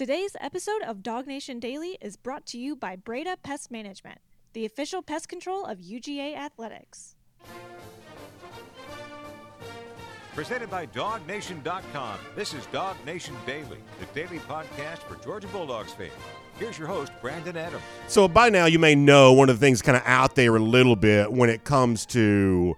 Today's episode of Dog Nation Daily is brought to you by Breda Pest Management, the official pest control of UGA Athletics. Presented by DogNation.com. This is Dog Nation Daily, the daily podcast for Georgia Bulldogs fans. Here's your host, Brandon Adams. So by now you may know one of the things kind of out there a little bit when it comes to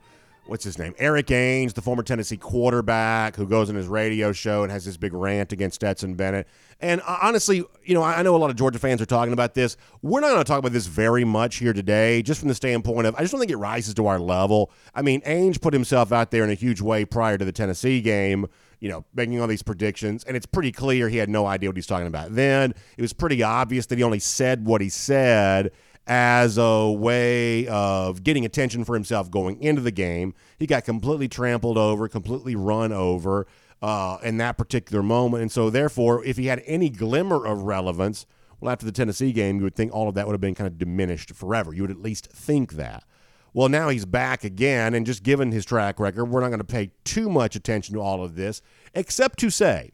what's his name? Erik Ainge, the former Tennessee quarterback who goes on his radio show and has this big rant against Stetson Bennett. And uh, honestly, you know, I know a lot of Georgia fans are talking about this. We're not going to talk about this very much here today, just from the standpoint of I just don't think it rises to our level. I mean, Ainge put himself out there in a huge way prior to the Tennessee game, you know, making all these predictions, and it's pretty clear he had no idea what he's talking about. Then it was pretty obvious that he only said what he said as a way of getting attention for himself going into the game. He got completely trampled over, completely run over uh, in that particular moment. And so, therefore, if he had any glimmer of relevance, well, after the Tennessee game, you would think all of that would have been kind of diminished forever. You would at least think that. Well, now he's back again, and just given his track record, we're not going to pay too much attention to all of this, except to say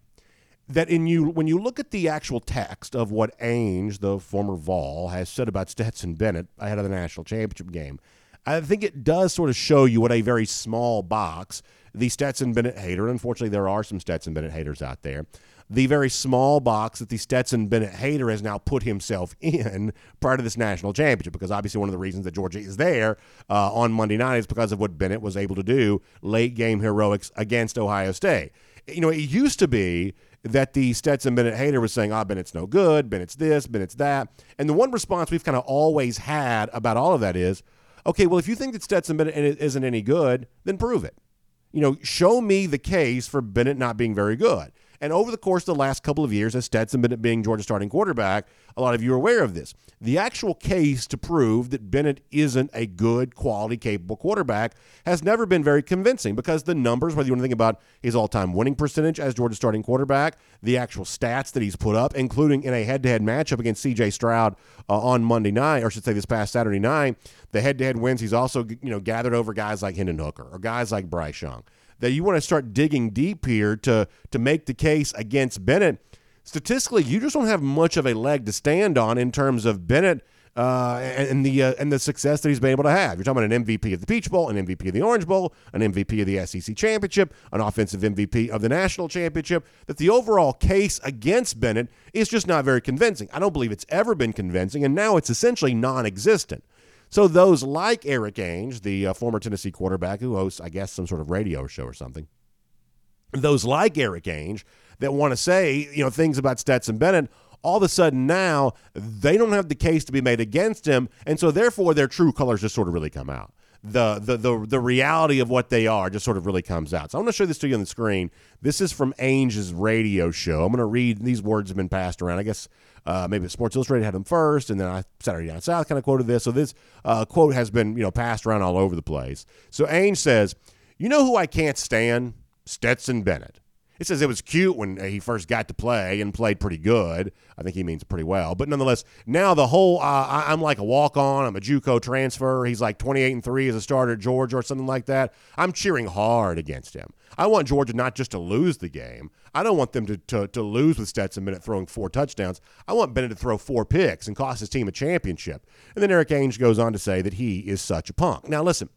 that in you when you look at the actual text of what Ainge, the former Vol, has said about Stetson Bennett ahead of the national championship game, I think it does sort of show you what a very small box the Stetson Bennett hater. Unfortunately, there are some Stetson Bennett haters out there. The very small box that the Stetson Bennett hater has now put himself in prior to this national championship, because obviously one of the reasons that Georgia is there uh, on Monday night is because of what Bennett was able to do late game heroics against Ohio State. You know, it used to be that the Stetson Bennett hater was saying, ah, Bennett's no good, Bennett's this, Bennett's that. And the one response we've kind of always had about all of that is, okay, well, if you think that Stetson Bennett isn't any good, then prove it. You know, show me the case for Bennett not being very good. And over the course of the last couple of years, as Stetson Bennett being Georgia's starting quarterback, a lot of you are aware of this. The actual case to prove that Bennett isn't a good, quality, capable quarterback has never been very convincing because the numbers, whether you want to think about his all time winning percentage as Georgia's starting quarterback, the actual stats that he's put up, including in a head to head matchup against CJ Stroud uh, on Monday night, or I should say this past Saturday night, the head to head wins he's also you know gathered over guys like Hendon Hooker or guys like Bryce Young that you want to start digging deep here to to make the case against Bennett. Statistically, you just don't have much of a leg to stand on in terms of Bennett uh, and, the uh, and the success that he's been able to have. You're talking about an MVP of the Peach Bowl, an MVP of the Orange Bowl, an MVP of the SEC championship, an offensive MVP of the national championship. That the overall case against Bennett is just not very convincing. I don't believe it's ever been convincing, and now it's essentially non-existent. So those like Erik Ainge, the uh, former Tennessee quarterback who hosts, I guess, some sort of radio show or something, those like Erik Ainge that want to say, you know, things about Stetson Bennett, all of a sudden now they don't have the case to be made against him, and so therefore their true colors just sort of really come out the, the the the reality of what they are just sort of really comes out. So I'm going to show this to you on the screen. This is from Ainge's radio show. I'm going to read these words have been passed around. I guess uh, maybe Sports Illustrated had them first, and then I Saturday Down South kind of quoted this. So this uh, quote has been you know passed around all over the place. So Ainge says, "You know who I can't stand? Stetson Bennett." It says it was cute when he first got to play and played pretty good. I think he means pretty well. But nonetheless, now the whole uh, I'm like a walk on. I'm a JUCO transfer. He's like 28 and three as a starter at Georgia or something like that. I'm cheering hard against him. I want Georgia not just to lose the game. I don't want them to, to, to lose with Stetson Bennett throwing four touchdowns. I want Bennett to throw four picks and cost his team a championship. And then Eric Ainge goes on to say that he is such a punk. Now, listen,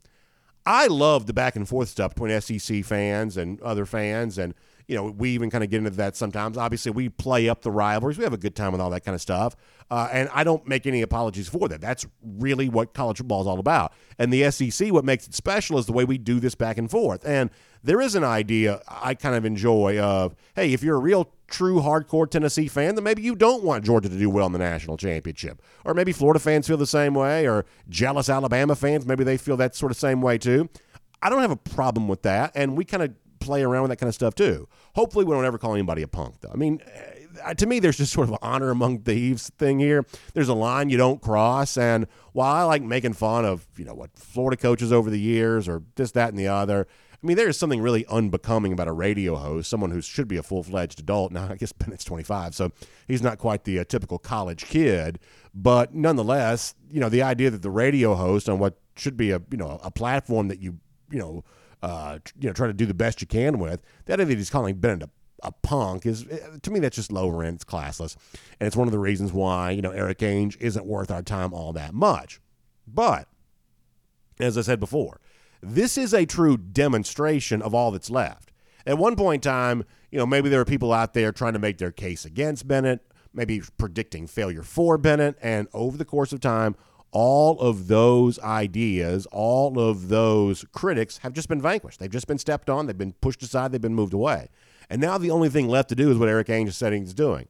I love the back and forth stuff between SEC fans and other fans and – you know, we even kind of get into that sometimes. Obviously, we play up the rivalries. We have a good time with all that kind of stuff. Uh, and I don't make any apologies for that. That's really what college football is all about. And the SEC, what makes it special is the way we do this back and forth. And there is an idea I kind of enjoy of, hey, if you're a real true hardcore Tennessee fan, then maybe you don't want Georgia to do well in the national championship. Or maybe Florida fans feel the same way, or jealous Alabama fans, maybe they feel that sort of same way too. I don't have a problem with that. And we kind of play around with that kind of stuff too. Hopefully, we don't ever call anybody a punk, though. I mean, uh, to me, there's just sort of an honor among thieves thing here. There's a line you don't cross, and while I like making fun of you know what Florida coaches over the years or this, that, and the other. I mean, there is something really unbecoming about a radio host, someone who should be a full fledged adult. Now, I guess Bennett's 25, so he's not quite the uh, typical college kid. But nonetheless, you know, the idea that the radio host on what should be a you know a platform that you you know uh, you know, try to do the best you can with. That idea that he's calling Bennett a punk is to me that's just low rent. It's classless, and it's one of the reasons why you know Erik Ainge isn't worth our time all that much. But as I said before, this is a true demonstration of all that's left. At one point in time, you know, maybe there are people out there trying to make their case against Bennett, maybe predicting failure for Bennett, and over the course of time, all of those ideas, all of those critics have just been vanquished. They've just been stepped on, they've been pushed aside, they've been moved away. And now the only thing left to do is what Erik Ainge is doing.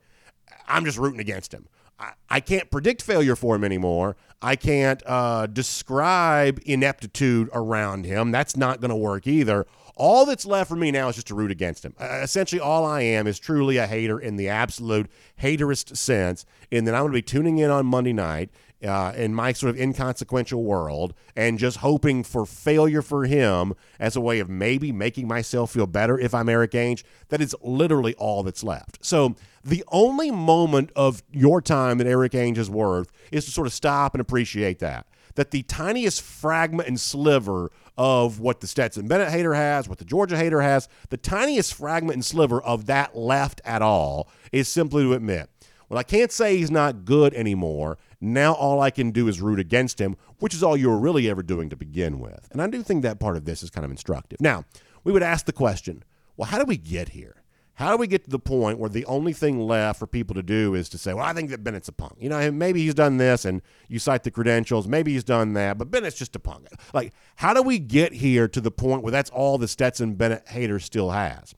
I'm just rooting against him. I, I can't predict failure for him anymore. I can't uh, describe ineptitude around him. That's not going to work either. All that's left for me now is just to root against him. Uh, essentially, all I am is truly a hater in the absolute haterist sense, in that I'm going to be tuning in on Monday night uh, in my sort of inconsequential world and just hoping for failure for him as a way of maybe making myself feel better if I'm Erik Ainge. That is literally all that's left. So the only moment of your time that Erik Ainge is worth is to sort of stop and appreciate that. That the tiniest fragment and sliver of what the Stetson Bennett hater has, what the Georgia hater has, the tiniest fragment and sliver of that left at all is simply to admit, well, I can't say he's not good anymore. Now all I can do is root against him, which is all you were really ever doing to begin with. And I do think that part of this is kind of instructive. Now, we would ask the question well, how do we get here? How do we get to the point where the only thing left for people to do is to say, well, I think that Bennett's a punk. You know, maybe he's done this and you cite the credentials. Maybe he's done that, but Bennett's just a punk. Like, how do we get here to the point where that's all the Stetson Bennett hater still has?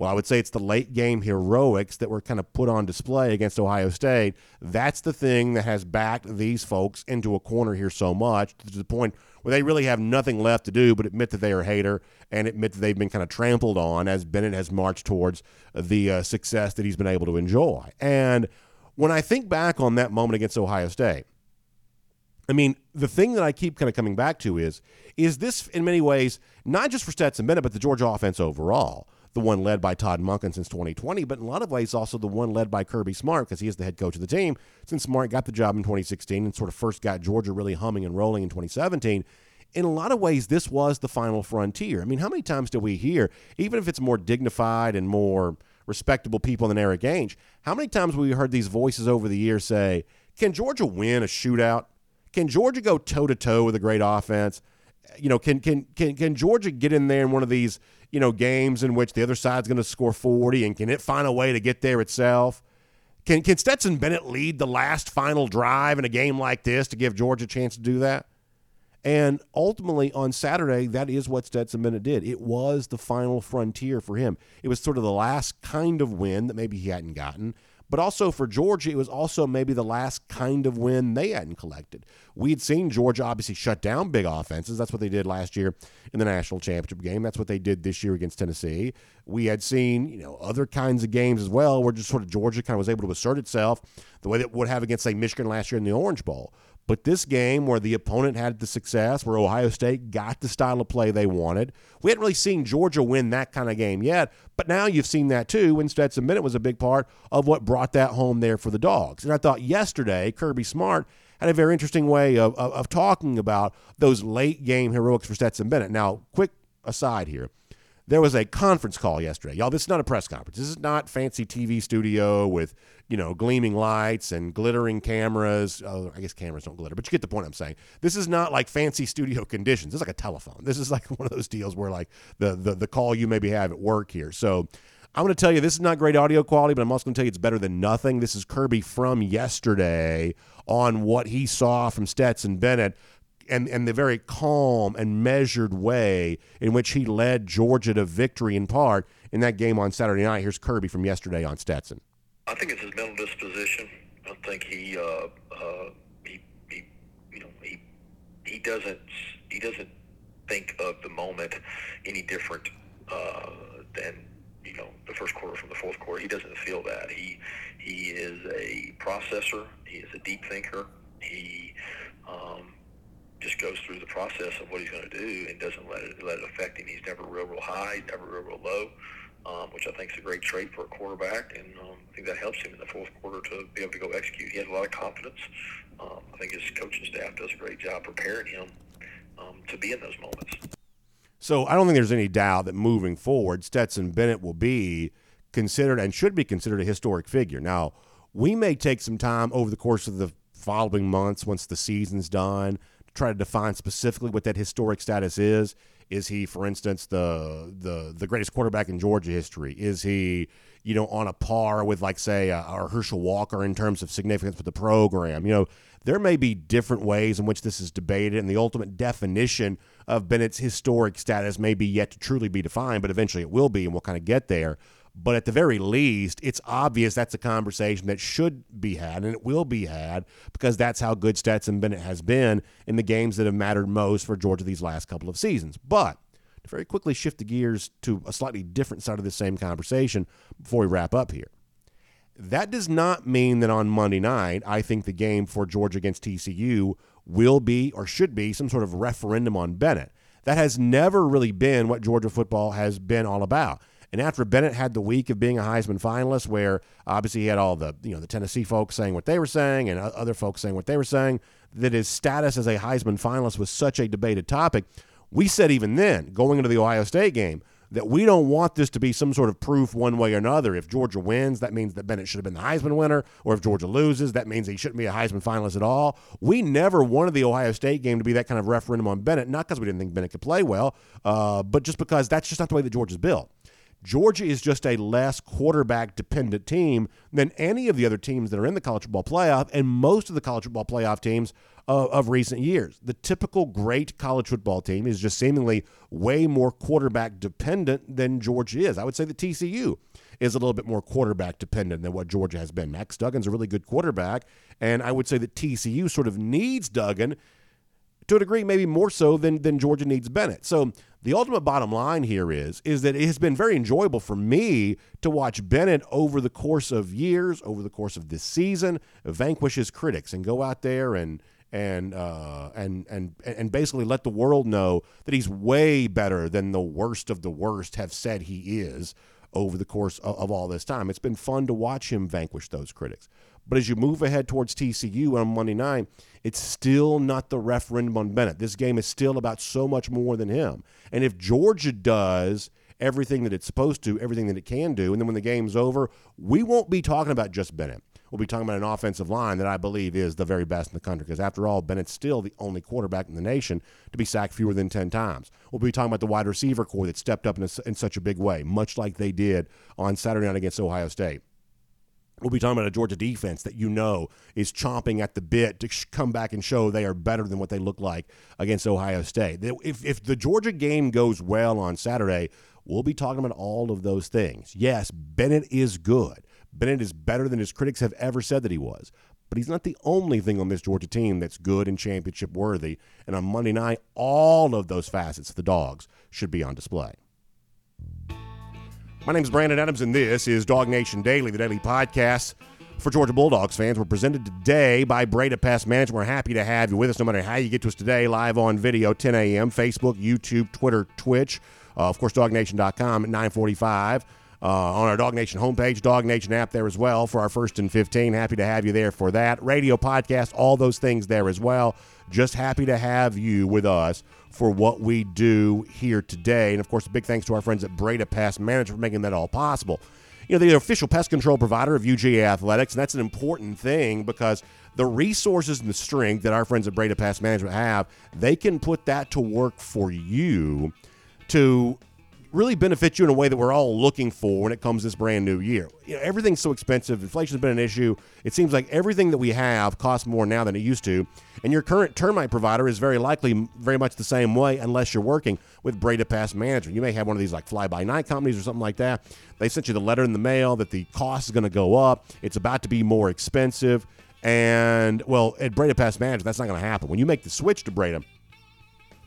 Well, I would say it's the late game heroics that were kind of put on display against Ohio State. That's the thing that has backed these folks into a corner here so much to the point where they really have nothing left to do but admit that they are a hater and admit that they've been kind of trampled on as Bennett has marched towards the uh, success that he's been able to enjoy. And when I think back on that moment against Ohio State, I mean, the thing that I keep kind of coming back to is is this in many ways not just for Stetson Bennett but the Georgia offense overall the one led by Todd Monken since 2020, but in a lot of ways also the one led by Kirby Smart because he is the head coach of the team since Smart got the job in 2016 and sort of first got Georgia really humming and rolling in 2017 in a lot of ways, this was the final frontier. I mean, how many times do we hear, even if it's more dignified and more respectable people than Erik Ainge, how many times we heard these voices over the years say, can Georgia win a shootout? Can Georgia go toe to toe with a great offense? You know, can can can can Georgia get in there in one of these you know, games in which the other side's going to score 40, and can it find a way to get there itself? Can, can Stetson Bennett lead the last final drive in a game like this to give Georgia a chance to do that? And ultimately, on Saturday, that is what Stetson Bennett did. It was the final frontier for him. It was sort of the last kind of win that maybe he hadn't gotten. But also for Georgia, it was also maybe the last kind of win they hadn't collected. We had seen Georgia obviously shut down big offenses. That's what they did last year in the national championship game. That's what they did this year against Tennessee. We had seen, you know, other kinds of games as well where just sort of Georgia kind of was able to assert itself the way that it would have against, say, Michigan last year in the Orange Bowl. But this game where the opponent had the success, where Ohio State got the style of play they wanted, we hadn't really seen Georgia win that kind of game yet. But now you've seen that too. When Stetson Bennett was a big part of what brought that home there for the Dogs. And I thought yesterday, Kirby Smart had a very interesting way of, of, of talking about those late game heroics for Stetson Bennett. Now, quick aside here there was a conference call yesterday. Y'all, this is not a press conference. This is not fancy TV studio with, you know, gleaming lights and glittering cameras. Oh, I guess cameras don't glitter, but you get the point I'm saying. This is not like fancy studio conditions. This is like a telephone. This is like one of those deals where like the the, the call you maybe have at work here. So I'm going to tell you this is not great audio quality, but I'm also going to tell you it's better than nothing. This is Kirby from yesterday on what he saw from Stetson Bennett and, and the very calm and measured way in which he led Georgia to victory in part in that game on Saturday night. Here's Kirby from yesterday on Stetson. I think it's his mental disposition. I think he, uh, uh, he, he, you know, he, he doesn't, he doesn't think of the moment any different uh, than you know the first quarter from the fourth quarter. He doesn't feel that. He, he is a processor. He is a deep thinker. He, um, just goes through the process of what he's going to do and doesn't let it let it affect him. He's never real real high, never real real low, um, which I think is a great trait for a quarterback, and um, I think that helps him in the fourth quarter to be able to go execute. He has a lot of confidence. Um, I think his coaching staff does a great job preparing him um, to be in those moments. So I don't think there's any doubt that moving forward, Stetson Bennett will be considered and should be considered a historic figure. Now, we may take some time over the course of the following months once the season's done try to define specifically what that historic status is. Is he, for instance, the the the greatest quarterback in Georgia history? Is he, you know, on a par with like say uh, our Herschel Walker in terms of significance for the program? You know, there may be different ways in which this is debated, and the ultimate definition of Bennett's historic status may be yet to truly be defined, but eventually it will be, and we'll kind of get there. But at the very least, it's obvious that's a conversation that should be had and it will be had because that's how good Stetson Bennett has been in the games that have mattered most for Georgia these last couple of seasons. But to very quickly shift the gears to a slightly different side of the same conversation before we wrap up here. That does not mean that on Monday night, I think the game for Georgia against TCU will be or should be some sort of referendum on Bennett. That has never really been what Georgia football has been all about. And after Bennett had the week of being a Heisman finalist, where obviously he had all the you know the Tennessee folks saying what they were saying and other folks saying what they were saying, that his status as a Heisman finalist was such a debated topic. We said even then, going into the Ohio State game, that we don't want this to be some sort of proof one way or another. If Georgia wins, that means that Bennett should have been the Heisman winner, or if Georgia loses, that means he shouldn't be a Heisman finalist at all. We never wanted the Ohio State game to be that kind of referendum on Bennett, not because we didn't think Bennett could play well, uh, but just because that's just not the way that Georgia's built. Georgia is just a less quarterback dependent team than any of the other teams that are in the college football playoff and most of the college football playoff teams of, of, recent years. The typical great college football team is just seemingly way more quarterback dependent than Georgia is. I would say the TCU is a little bit more quarterback dependent than what Georgia has been. Max Duggan's a really good quarterback, and I would say that TCU sort of needs Duggan to a degree, maybe more so than than Georgia needs Bennett. So the ultimate bottom line here is is that it has been very enjoyable for me to watch Bennett over the course of years, over the course of this season, vanquish his critics and go out there and and uh, and and and basically let the world know that he's way better than the worst of the worst have said he is over the course of, of all this time. It's been fun to watch him vanquish those critics. But as you move ahead towards TCU on Monday night, it's still not the referendum on Bennett. This game is still about so much more than him. And if Georgia does everything that it's supposed to, everything that it can do, and then when the game's over, we won't be talking about just Bennett. We'll be talking about an offensive line that I believe is the very best in the country. Because after all, Bennett's still the only quarterback in the nation to be sacked fewer than 10 times. We'll be talking about the wide receiver corps that stepped up in, a, in such a big way, much like they did on Saturday night against Ohio State. We'll be talking about a Georgia defense that you know is chomping at the bit to sh- come back and show they are better than what they look like against Ohio State. If, if the Georgia game goes well on Saturday, we'll be talking about all of those things. Yes, Bennett is good. Bennett is better than his critics have ever said that he was. But he's not the only thing on this Georgia team that's good and championship worthy. And on Monday night, all of those facets of the dogs should be on display. My name is Brandon Adams, and this is Dog Nation Daily, the daily podcast for Georgia Bulldogs fans. We're presented today by Breda Pest Management. We're happy to have you with us no matter how you get to us today, live on video, 10 a.m., Facebook, YouTube, Twitter, Twitch. Uh, of course, DogNation.com at 945. Uh, on our Dog Nation homepage, Dog Nation app there as well for our first and 15. Happy to have you there for that. Radio, podcast, all those things there as well. Just happy to have you with us for what we do here today. And of course, a big thanks to our friends at Breda Pest Management for making that all possible. You know, they're the official pest control provider of UGA Athletics, and that's an important thing because the resources and the strength that our friends at Breda Pest Management have, they can put that to work for you to really benefit you in a way that we're all looking for when it comes this brand new year. You know, everything's so expensive. Inflation's been an issue. It seems like everything that we have costs more now than it used to. And your current termite provider is very likely very much the same way unless you're working with Breda Pest Management. You may have one of these like fly by night companies or something like that. They sent you the letter in the mail that the cost is going to go up. It's about to be more expensive. And well, at Breda Pest Management, that's not going to happen. When you make the switch to Breda,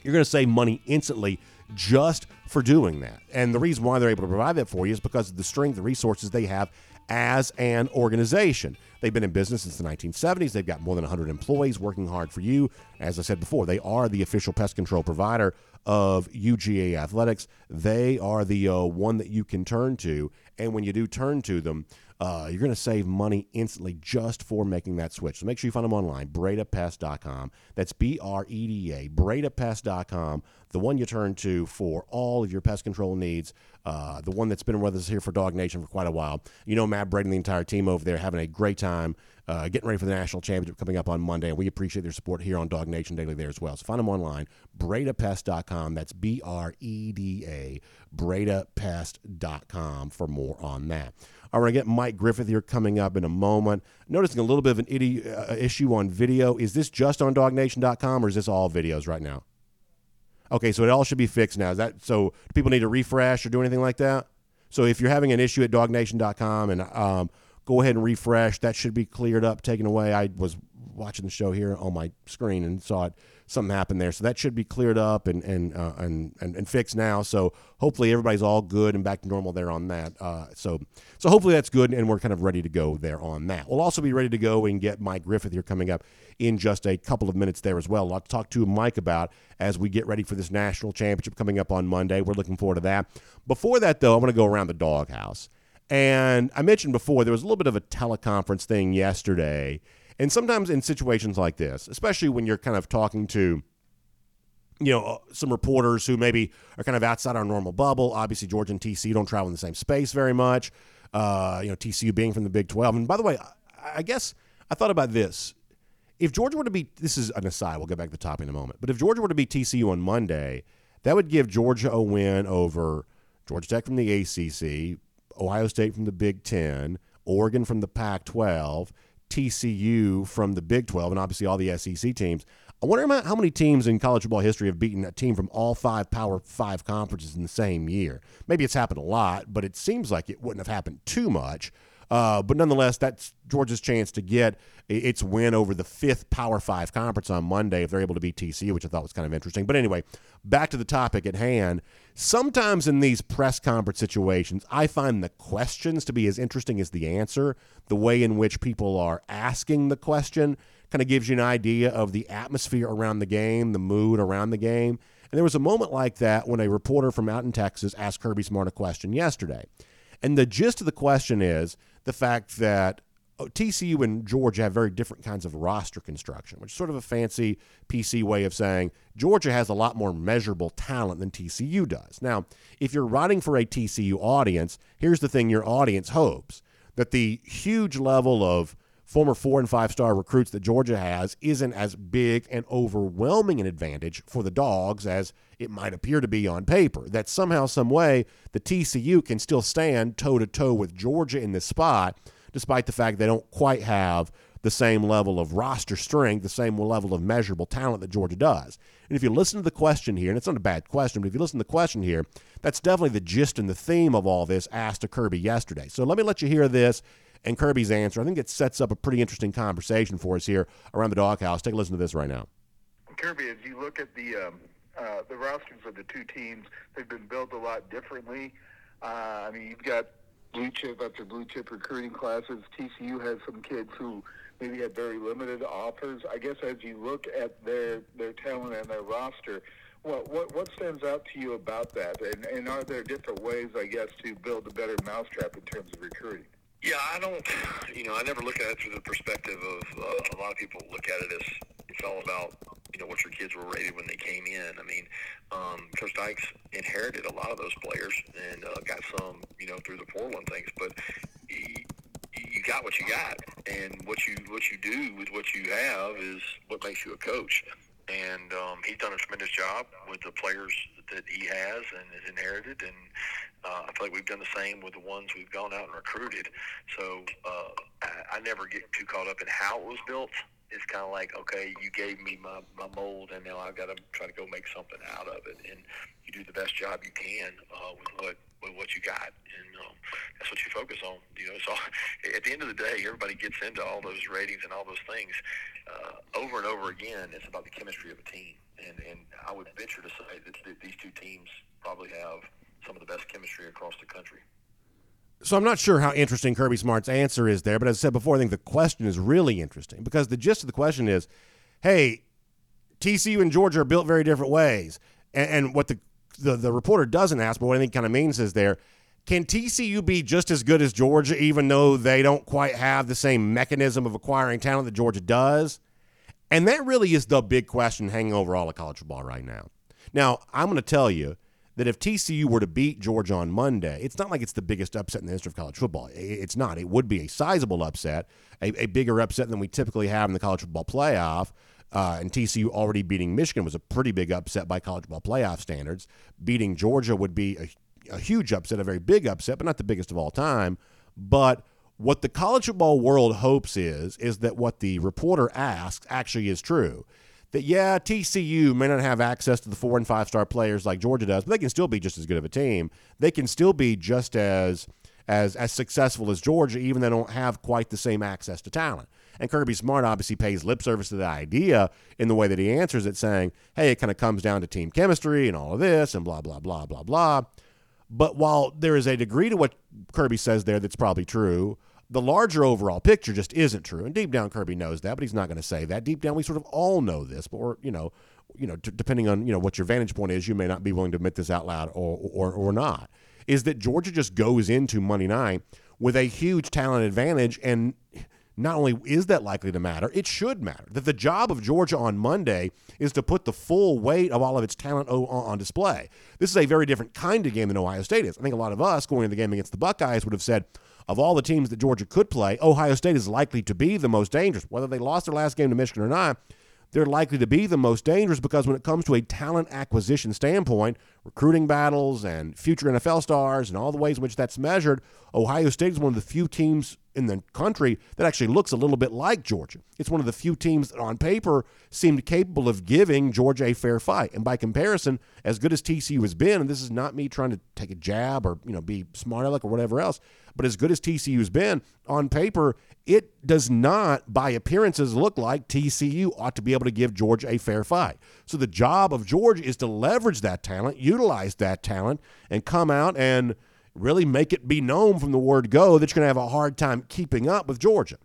you're going to save money instantly just for doing that. And the reason why they're able to provide that for you is because of the strength and resources they have as an organization. They've been in business since the 1970s. They've got more than 100 employees working hard for you. As I said before, they are the official pest control provider of UGA Athletics. They are the uh, one that you can turn to. And when you do turn to them, uh, you're going to save money instantly just for making that switch. So make sure you find them online, BredaPest.com. That's B R E D A, BredaPest.com, the one you turn to for all of your pest control needs, uh, the one that's been with us here for Dog Nation for quite a while. You know, Matt Brady and the entire team over there having a great time uh, getting ready for the national championship coming up on Monday, and we appreciate their support here on Dog Nation Daily there as well. So find them online, BredaPest.com. That's B R E D A, BredaPest.com for more on that. All right, I get Mike Griffith here coming up in a moment. Noticing a little bit of an itty, uh, issue on video. Is this just on DogNation.com or is this all videos right now? Okay, so it all should be fixed now. Is that so? people need to refresh or do anything like that? So if you're having an issue at DogNation.com and um, go ahead and refresh, that should be cleared up, taken away. I was watching the show here on my screen and saw it something happened there. So that should be cleared up and and uh, and, and, and fixed now. So hopefully everybody's all good and back to normal there on that. Uh, so so hopefully that's good and we're kind of ready to go there on that. We'll also be ready to go and get Mike Griffith here coming up in just a couple of minutes there as well. A lot to talk to Mike about as we get ready for this national championship coming up on Monday. We're looking forward to that. Before that though, I want to go around the doghouse. And I mentioned before there was a little bit of a teleconference thing yesterday and sometimes in situations like this, especially when you're kind of talking to, you know, uh, some reporters who maybe are kind of outside our normal bubble. Obviously, Georgia and TCU don't travel in the same space very much. Uh, you know, TCU being from the Big 12. And by the way, I guess I thought about this. If Georgia were to be, this is an aside, we'll get back to the topic in a moment, but if Georgia were to be TCU on Monday, that would give Georgia a win over Georgia Tech from the ACC, Ohio State from the Big 10, Oregon from the Pac 12, TCU from the Big 12 and obviously all the SEC teams. I wonder how many teams in college football history have beaten a team from all five Power Five conferences in the same year. Maybe it's happened a lot, but it seems like it wouldn't have happened too much. Uh, but nonetheless, that's Georgia's chance to get its win over the fifth Power Five conference on Monday if they're able to beat TCU, which I thought was kind of interesting. But anyway, back to the topic at hand. Sometimes in these press conference situations, I find the questions to be as interesting as the answer. The way in which people are asking the question kind of gives you an idea of the atmosphere around the game, the mood around the game. And there was a moment like that when a reporter from out in Texas asked Kirby Smart a question yesterday. And the gist of the question is the fact that oh, TCU and Georgia have very different kinds of roster construction, which is sort of a fancy PC way of saying Georgia has a lot more measurable talent than TCU does. Now, if you're writing for a TCU audience, here's the thing your audience hopes that the huge level of former four and five star recruits that Georgia has isn't as big and overwhelming an advantage for the dogs as it might appear to be on paper. That somehow, some way, the TCU can still stand toe to toe with Georgia in this spot, despite the fact they don't quite have the same level of roster strength, the same level of measurable talent that Georgia does. And if you listen to the question here, and it's not a bad question, but if you listen to the question here, that's definitely the gist and the theme of all this asked to Kirby yesterday. So let me let you hear this and Kirby's answer. I think it sets up a pretty interesting conversation for us here around the doghouse. Take a listen to this right now. Kirby, as you look at the um, uh, the rosters of the two teams, they've been built a lot differently. Uh, I mean, you've got blue chip after blue chip recruiting classes. TCU has some kids who maybe had very limited offers. I guess as you look at their their talent and their roster, what what what stands out to you about that? And and are there different ways, I guess, to build a better mousetrap in terms of recruiting? Yeah, I don't. You know, I never look at it through the perspective of uh, a lot of people look at it as it's all about you know what your kids were rated when they came in. I mean, um, Coach Dykes inherited a lot of those players and uh, got some you know through the portal things, but. He, you got what you got, and what you what you do with what you have is what makes you a coach. And um, he's done a tremendous job with the players that he has and has inherited, and uh, I feel like we've done the same with the ones we've gone out and recruited. So uh, I, I never get too caught up in how it was built. It's kind of like, okay, you gave me my, my mold, and now I've got to try to go make something out of it. And you do the best job you can uh, with what with what you got, and um, that's what you focus on. You know, so at the end of the day, everybody gets into all those ratings and all those things uh, over and over again. It's about the chemistry of a team, and and I would venture to say that, that these two teams probably have some of the best chemistry across the country. So I'm not sure how interesting Kirby Smart's answer is there, but as I said before, I think the question is really interesting because the gist of the question is, hey, TCU and Georgia are built very different ways, and, and what the, the the reporter doesn't ask, but what I think kind of means is there, Can TCU be just as good as Georgia, even though they don't quite have the same mechanism of acquiring talent that Georgia does? And that really is the big question hanging over all of college football right now. Now, I'm going to tell you that if TCU were to beat Georgia on Monday, it's not like it's the biggest upset in the history of college football. It's not. It would be a sizable upset, a, a bigger upset than we typically have in the college football playoff. Uh, and TCU already beating Michigan was a pretty big upset by college football playoff standards. Beating Georgia would be a a huge upset, a very big upset, but not the biggest of all time. But what the college football world hopes is is that what the reporter asks actually is true. That yeah, TCU may not have access to the four and five star players like Georgia does, but they can still be just as good of a team. They can still be just as as as successful as Georgia, even though they don't have quite the same access to talent. And Kirby Smart obviously pays lip service to the idea in the way that he answers it, saying, "Hey, it kind of comes down to team chemistry and all of this, and blah blah blah blah blah." But while there is a degree to what Kirby says there that's probably true, the larger overall picture just isn't true. And deep down, Kirby knows that, but he's not going to say that. Deep down, we sort of all know this, but we're, you know, you know, depending on you know what your vantage point is, you may not be willing to admit this out loud or, or or not. Is that Georgia just goes into Monday night with a huge talent advantage and not only is that likely to matter, it should matter. That the job of Georgia on Monday is to put the full weight of all of its talent on display. This is a very different kind of game than Ohio State is. I think a lot of us going into the game against the Buckeyes would have said, of all the teams that Georgia could play, Ohio State is likely to be the most dangerous. Whether they lost their last game to Michigan or not, they're likely to be the most dangerous because when it comes to a talent acquisition standpoint, recruiting battles and future NFL stars and all the ways in which that's measured, Ohio State is one of the few teams in the country that actually looks a little bit like Georgia. It's one of the few teams that on paper seemed capable of giving Georgia a fair fight. And by comparison, as good as TCU has been, and this is not me trying to take a jab or, you know, be smart aleck or whatever else, but as good as TCU's been, on paper, it does not, by appearances, look like TCU ought to be able to give Georgia a fair fight. So the job of Georgia is to leverage that talent, utilize that talent, and come out and – really make it be known from the word go that you're going to have a hard time keeping up with Georgia.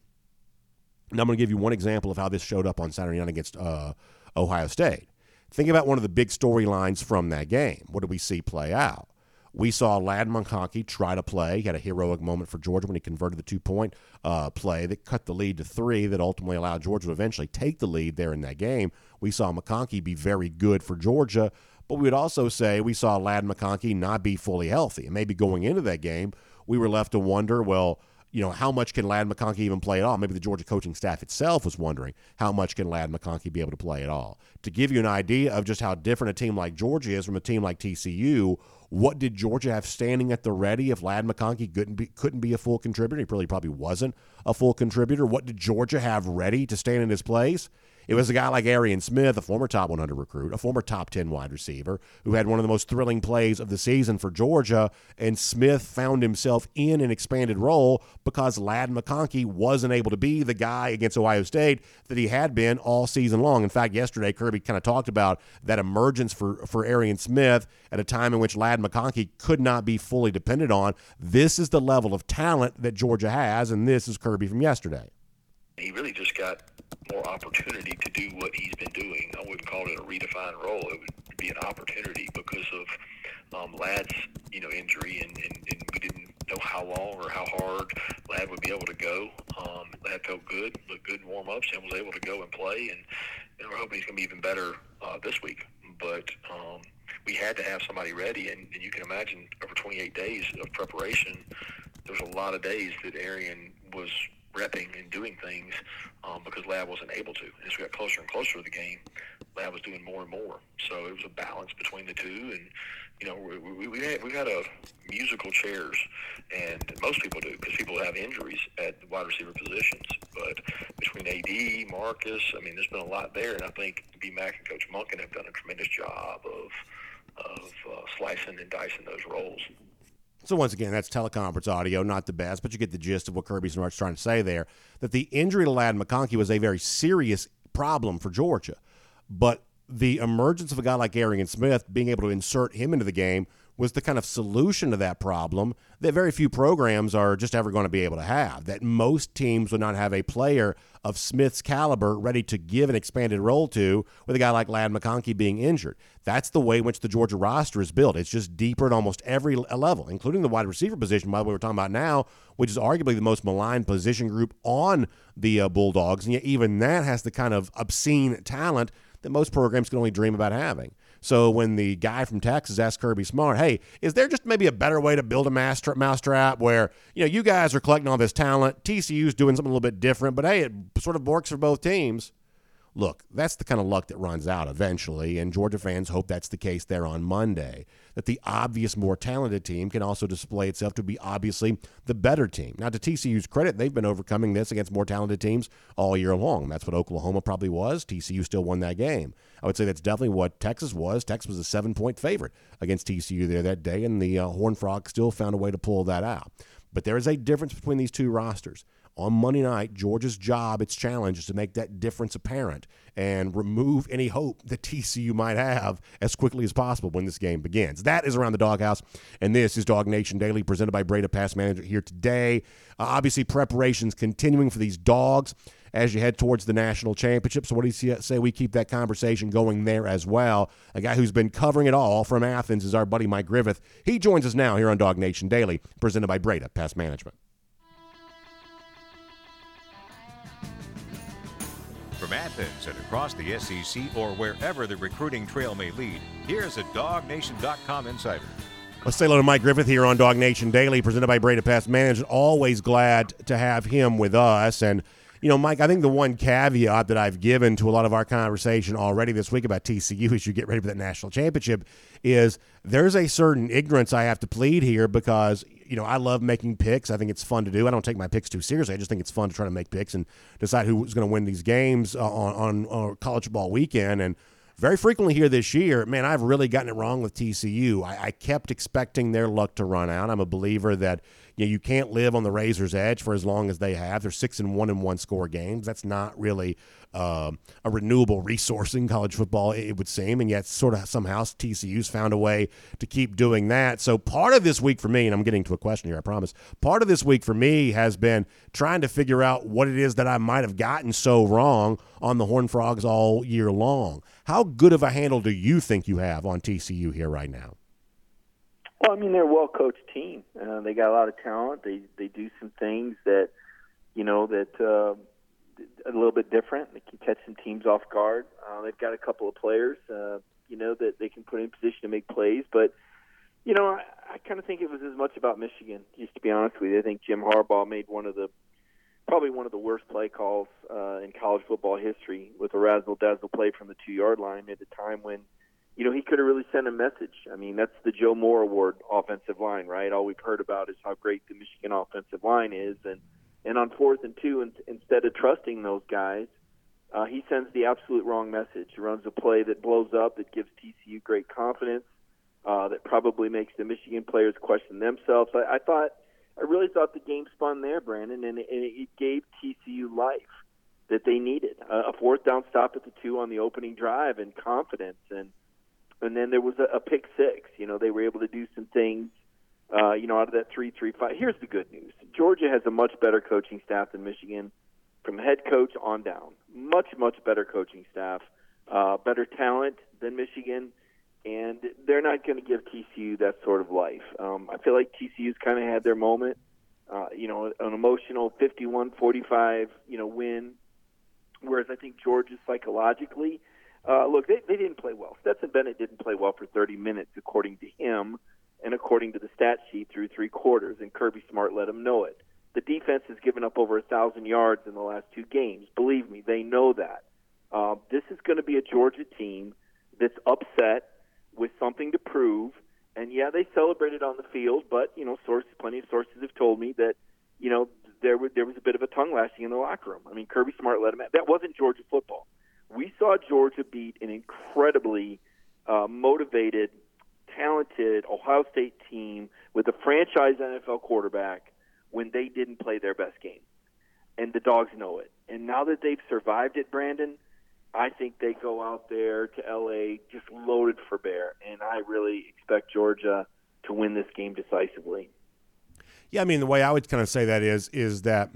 I'm going to give you one example of how this showed up on Saturday night against uh, Ohio State. Think about one of the big storylines from that game. What did we see play out? We saw Ladd McConkey try to play. He had a heroic moment for Georgia when he converted the two point uh, play that cut the lead to three, that ultimately allowed Georgia to eventually take the lead there in that game. We saw McConkey be very good for Georgia, but we would also say we saw Ladd McConkey not be fully healthy. And maybe going into that game, we were left to wonder, well, you know, how much can Ladd McConkey even play at all? Maybe the Georgia coaching staff itself was wondering how much can Ladd McConkey be able to play at all. To give you an idea of just how different a team like Georgia is from a team like TCU, what did Georgia have standing at the ready if Ladd McConkey couldn't be couldn't be a full contributor? He really probably wasn't a full contributor. What did Georgia have ready to stand in his place? It was a guy like Arian Smith, a former top 100 recruit, a former top 10 wide receiver, who had one of the most thrilling plays of the season for Georgia. And Smith found himself in an expanded role because Ladd McConkey wasn't able to be the guy against Ohio State that he had been all season long. In fact, yesterday, Kirby kind of talked about that emergence for, for Arian Smith at a time in which Ladd McConkey could not be fully depended on. This is the level of talent that Georgia has, and this is Kirby from yesterday. He really just got more opportunity to do what he's been doing. I wouldn't call it a redefined role. It would be an opportunity because of um, Ladd's, you know, injury, and, and, and we didn't know how long or how hard Ladd would be able to go. Um, Ladd felt good, looked good in warm-ups, and was able to go and play. And, and we're hoping he's going to be even better uh, this week. But um, we had to have somebody ready, and, and you can imagine over 28 days of preparation, there's a lot of days that Arian was repping and doing things um, because Ladd wasn't able to. As we got closer and closer to the game, Ladd was doing more and more. So it was a balance between the two. And, you know, we, we, we, had, we had a musical chairs, and most people do because people have injuries at the wide receiver positions. But between AD, Marcus, I mean, there's been a lot there. And I think B. Mac and Coach Monken have done a tremendous job of, of uh, slicing and dicing those roles. So once again, that's teleconference audio, not the best, but you get the gist of what Kirby Smart's trying to say there. That the injury to Ladd McConkey was a very serious problem for Georgia, but the emergence of a guy like Arian Smith, being able to insert him into the game, was the kind of solution to that problem that very few programs are just ever going to be able to have. That most teams would not have a player of Smith's caliber ready to give an expanded role to with a guy like Ladd McConkey being injured. That's the way in which the Georgia roster is built. It's just deeper at almost every level, including the wide receiver position, by the way, we're talking about now, which is arguably the most maligned position group on the uh, Bulldogs. And yet, even that has the kind of obscene talent that most programs can only dream about having. So when the guy from Texas asked Kirby Smart, "Hey, is there just maybe a better way to build a master mousetrap where you know you guys are collecting all this talent, TCU's doing something a little bit different, but hey, it sort of works for both teams." Look, that's the kind of luck that runs out eventually, and Georgia fans hope that's the case there on Monday. That the obvious more talented team can also display itself to be obviously the better team. Now, to TCU's credit, they've been overcoming this against more talented teams all year long. That's what Oklahoma probably was. TCU still won that game. I would say that's definitely what Texas was. Texas was a seven point favorite against TCU there that day, and the uh, Horned Frog still found a way to pull that out. But there is a difference between these two rosters on Monday night, Georgia's job, its challenge is to make that difference apparent and remove any hope that TCU might have as quickly as possible when this game begins. That is Around the Doghouse, and this is Dog Nation Daily, presented by Breda Pest Management here today. Uh, obviously, preparations continuing for these dogs as you head towards the national championship. So, what do you say we keep that conversation going there as well? A guy who's been covering it all from Athens is our buddy Mike Griffith. He joins us now here on Dog Nation Daily, presented by Breda Pest Management. From Athens and across the SEC or wherever the recruiting trail may lead, here's a DogNation.com insider. Let's say hello to Mike Griffith here on Dog Nation Daily, presented by Breda Pest Management. Always glad to have him with us. And, you know, Mike, I think the one caveat that I've given to a lot of our conversation already this week about TCU as you get ready for that national championship is there's a certain ignorance I have to plead here because, you know, I love making picks. I think it's fun to do. I don't take my picks too seriously. I just think it's fun to try to make picks and decide who's going to win these games uh, on, on, on college football weekend. And very frequently here this year, man, I've really gotten it wrong with TCU. I, I kept expecting their luck to run out. I'm a believer that you, know, you can't live on the razor's edge for as long as they have. They're six and one in one score games. That's not really uh, a renewable resource in college football, it would seem, and yet sort of somehow TCU's found a way to keep doing that. So part of this week for me, and I'm getting to a question here, I promise. Part of this week for me has been trying to figure out what it is that I might have gotten so wrong on the Horn Frogs all year long. How good of a handle do you think you have on TCU here right now? Well, I mean, they're a well coached team. Uh, they got a lot of talent. They they do some things that you know that uh, a little bit different. They can catch some teams off guard. Uh, they've got a couple of players, uh, you know, that they can put in position to make plays. But you know, I, I kind of think it was as much about Michigan. Just to be honest with you, I think Jim Harbaugh made one of the probably one of the worst play calls uh, in college football history with a razzle dazzle play from the two yard line at a time when you know, he could have really sent a message. I mean, that's the Joe Moore Award offensive line, right? All we've heard about is how great the Michigan offensive line is, and and on fourth and two, in, instead of trusting those guys, uh, he sends the absolute wrong message. He runs a play that blows up, that gives TCU great confidence, uh, that probably makes the Michigan players question themselves. I, I thought, I really thought the game spun there, Brandon, and, and it gave TCU life that they needed. a fourth down stop at the two on the opening drive and confidence and and then there was a, a pick six. You know, they were able to do some things. Uh, you know, out of that three three five. Here's the good news: Georgia has a much better coaching staff than Michigan, from head coach on down. Much much better coaching staff, uh, better talent than Michigan, and they're not going to give TCU that sort of life. Um, I feel like TCU's kind of had their moment. Uh, you know, an emotional 51-45, you know, win. Whereas I think Georgia psychologically uh, look, they, they didn't play well. Stetson Bennett didn't play well for 30 minutes, according to him, and according to the stat sheet through three quarters, and Kirby Smart let him know it. The defense has given up over a thousand yards in the last two games. Believe me, they know that. Uh, this is going to be a Georgia team that's upset with something to prove. And yeah, they celebrated on the field, but you know, sources, plenty of sources have told me that you know there was there was a bit of a tongue lashing in the locker room. I mean, Kirby Smart let him. Out. That wasn't Georgia football we saw Georgia beat an incredibly uh, motivated, talented Ohio State team with a franchise NFL quarterback when they didn't play their best game. And the dogs know it. And now that they've survived it, Brandon, I think they go out there to LA just loaded for bear. And I really expect Georgia to win this game decisively. Yeah, I mean the way I would kind of say that is is that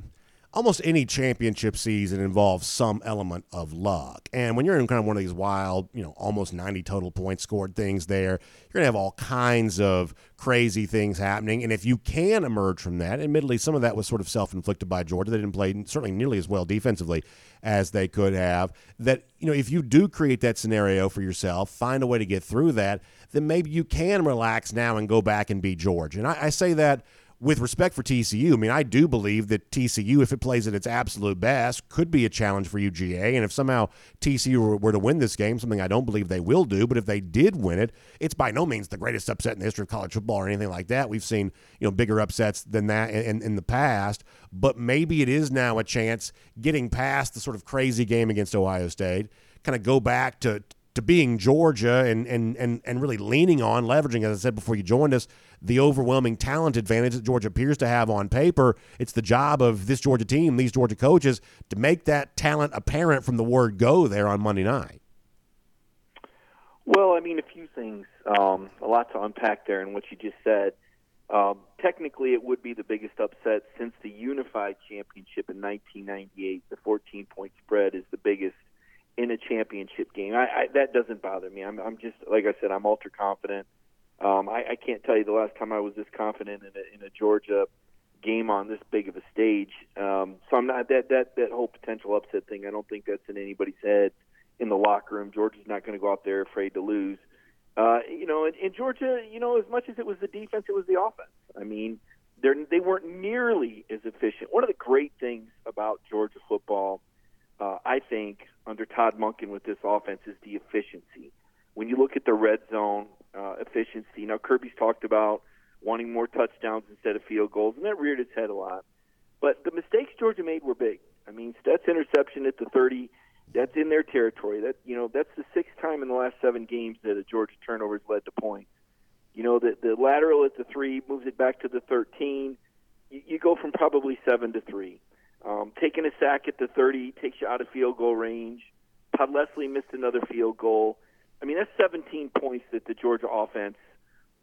almost any championship season involves some element of luck. And when you're in kind of one of these wild, you know, almost 90 total points scored things there, you're going to have all kinds of crazy things happening. And if you can emerge from that, admittedly, some of that was sort of self inflicted by Georgia. They didn't play certainly nearly as well defensively as they could have. That, you know, if you do create that scenario for yourself, find a way to get through that, then maybe you can relax now and go back and be Georgia. And I, I say that with respect for TCU, I mean, I do believe that TCU, if it plays at its absolute best, could be a challenge for UGA. And if somehow TCU were, to win this game, something I don't believe they will do, but if they did win it, it's by no means the greatest upset in the history of college football or anything like that. We've seen you know bigger upsets than that in, in the past, but maybe it is now a chance getting past the sort of crazy game against Ohio State, kind of go back to to being Georgia and, and, and, and really leaning on, leveraging, as I said before you joined us, the overwhelming talent advantage that Georgia appears to have on paper. It's the job of this Georgia team, these Georgia coaches, to make that talent apparent from the word go there on Monday night. Well, I mean, a few things. Um, a lot to unpack there in what you just said. Um, technically, it would be the biggest upset since the unified championship in 1998. The 14 point spread is the biggest in a championship game. I, I, that doesn't bother me. I'm, I'm just like I said. I'm ultra confident. Um, I, I can't tell you the last time I was this confident in a, in a Georgia game on this big of a stage. Um, so I'm not that that that whole potential upset thing. I don't think that's in anybody's head in the locker room. Georgia's not going to go out there afraid to lose. Uh, you know, in, in Georgia, you know, as much as it was the defense, it was the offense. I mean, they they weren't nearly as efficient. One of the great things about Georgia football, uh, I think, under Todd Monken with this offense is the efficiency. When you look at the red zone uh, efficiency, now Kirby's talked about wanting more touchdowns instead of field goals, and that reared its head a lot. But the mistakes Georgia made were big. I mean, Stett's interception at the 30, that's in their territory. That you know, that's the sixth time in the last seven games that a Georgia turnover has led to points. You know, the the lateral at the three moves it back to the 13. You, you go from probably seven to three. Um, taking a sack at the 30 takes you out of field goal range. Podlesny missed another field goal. I mean, that's 17 points that the Georgia offense,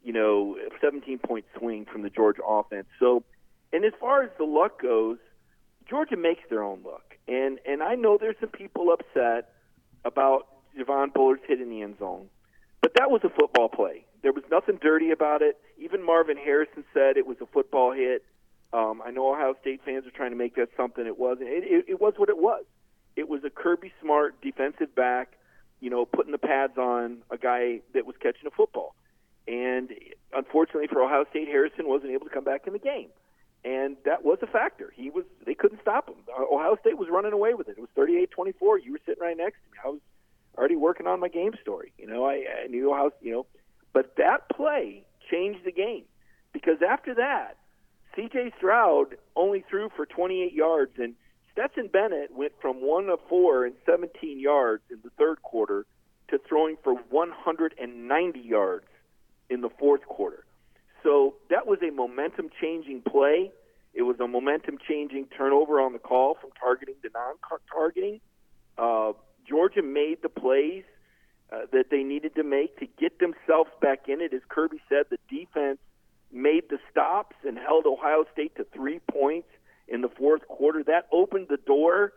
you know, 17 point swing from the Georgia offense. So, and as far as the luck goes, Georgia makes their own luck. And and I know there's some people upset about Javon Bullard's hit in the end zone, but that was a football play. There was nothing dirty about it. Even Marvin Harrison said it was a football hit. Um, I know Ohio State fans are trying to make that something it wasn't. It, it, it was what it was. It was a Kirby Smart defensive back, you know, putting the pads on a guy that was catching a football. And unfortunately for Ohio State, Harrison wasn't able to come back in the game, and that was a factor. He was they couldn't stop him. Uh, Ohio State was running away with it. It was 38-24. You were sitting right next to me. I was already working on my game story. You know, I, I knew how you know, but that play changed the game because after that, C.J. Stroud only threw for 28 yards, and Stetson Bennett went from one of four and 17 yards in the third quarter to throwing for 190 yards in the fourth quarter. So that was a momentum changing play. It was a momentum changing turnover on the call from targeting to non targeting. Uh, Georgia made the plays uh, that they needed to make to get themselves back in it. As Kirby said, the defense made the stops and held Ohio State to three points in the fourth quarter. That opened the door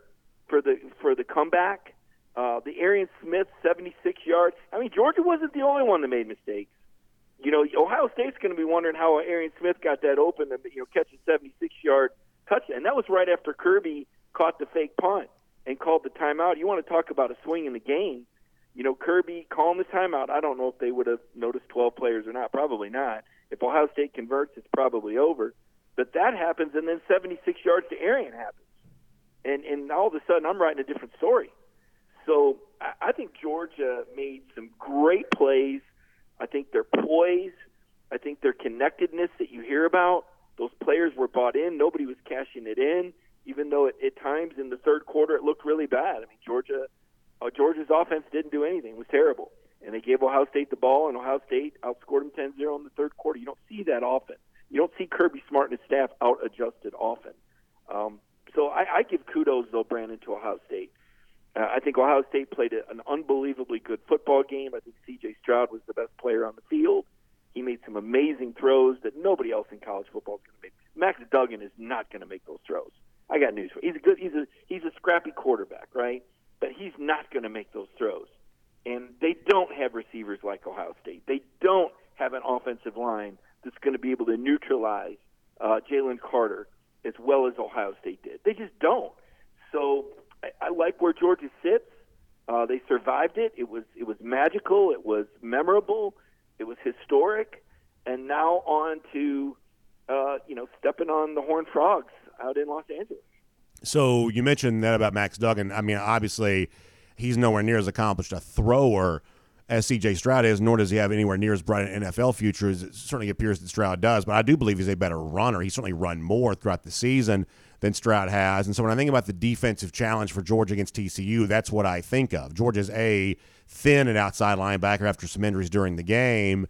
for the for the comeback. Uh, the Arian Smith 76 yards. I mean, Georgia wasn't the only one that made mistakes. You know, Ohio State's going to be wondering how Arian Smith got that open and you know catch a 76 yard touchdown. And that was right after Kirby caught the fake punt and called the timeout. You want to talk about a swing in the game? You know, Kirby calling the timeout. I don't know if they would have noticed 12 players or not. Probably not. If Ohio State converts, it's probably over. But that happens, and then 76 yards to Arian happens, and and all of a sudden I'm writing a different story. So I, I think Georgia made some great plays. I think their poise, I think their connectedness that you hear about. Those players were bought in. Nobody was cashing it in, even though it, at times in the third quarter it looked really bad. I mean, Georgia, uh, Georgia's offense didn't do anything. It was terrible and they gave Ohio State the ball, and Ohio State outscored them 10-0 in the third quarter. You don't see that often. You don't see Kirby Smart and his staff out adjusted often. Um, so I, I give kudos though, Brandon, to Ohio State. Uh, I think Ohio State played a, an unbelievably good football game. I think C.J. Stroud was the best player on the field. He made some amazing throws that nobody else in college football is going to make. Max Duggan is not going to make those throws. I got news for you. He's a good. He's a he's a scrappy quarterback, right? But he's not going to make those throws. And they don't have receivers like Ohio State. They don't have an offensive line that's going to be able to neutralize uh, Jalen Carter as well as Ohio State did. They just don't. So I, I like where Georgia sits. Uh, they survived it. It was it was magical. It was memorable. It was historic. And now on to uh, you know stepping on the Horned Frogs out in Los Angeles. So you mentioned that about Max Duggan. I mean, obviously, he's nowhere near as accomplished a thrower as C.J. Stroud is, nor does he have anywhere near as bright an NFL future as it certainly appears that Stroud does. But I do believe he's a better runner. He's certainly run more throughout the season than Stroud has. And so when I think about the defensive challenge for Georgia against TCU, that's what I think of. Georgia's a thin and outside linebacker after some injuries during the game.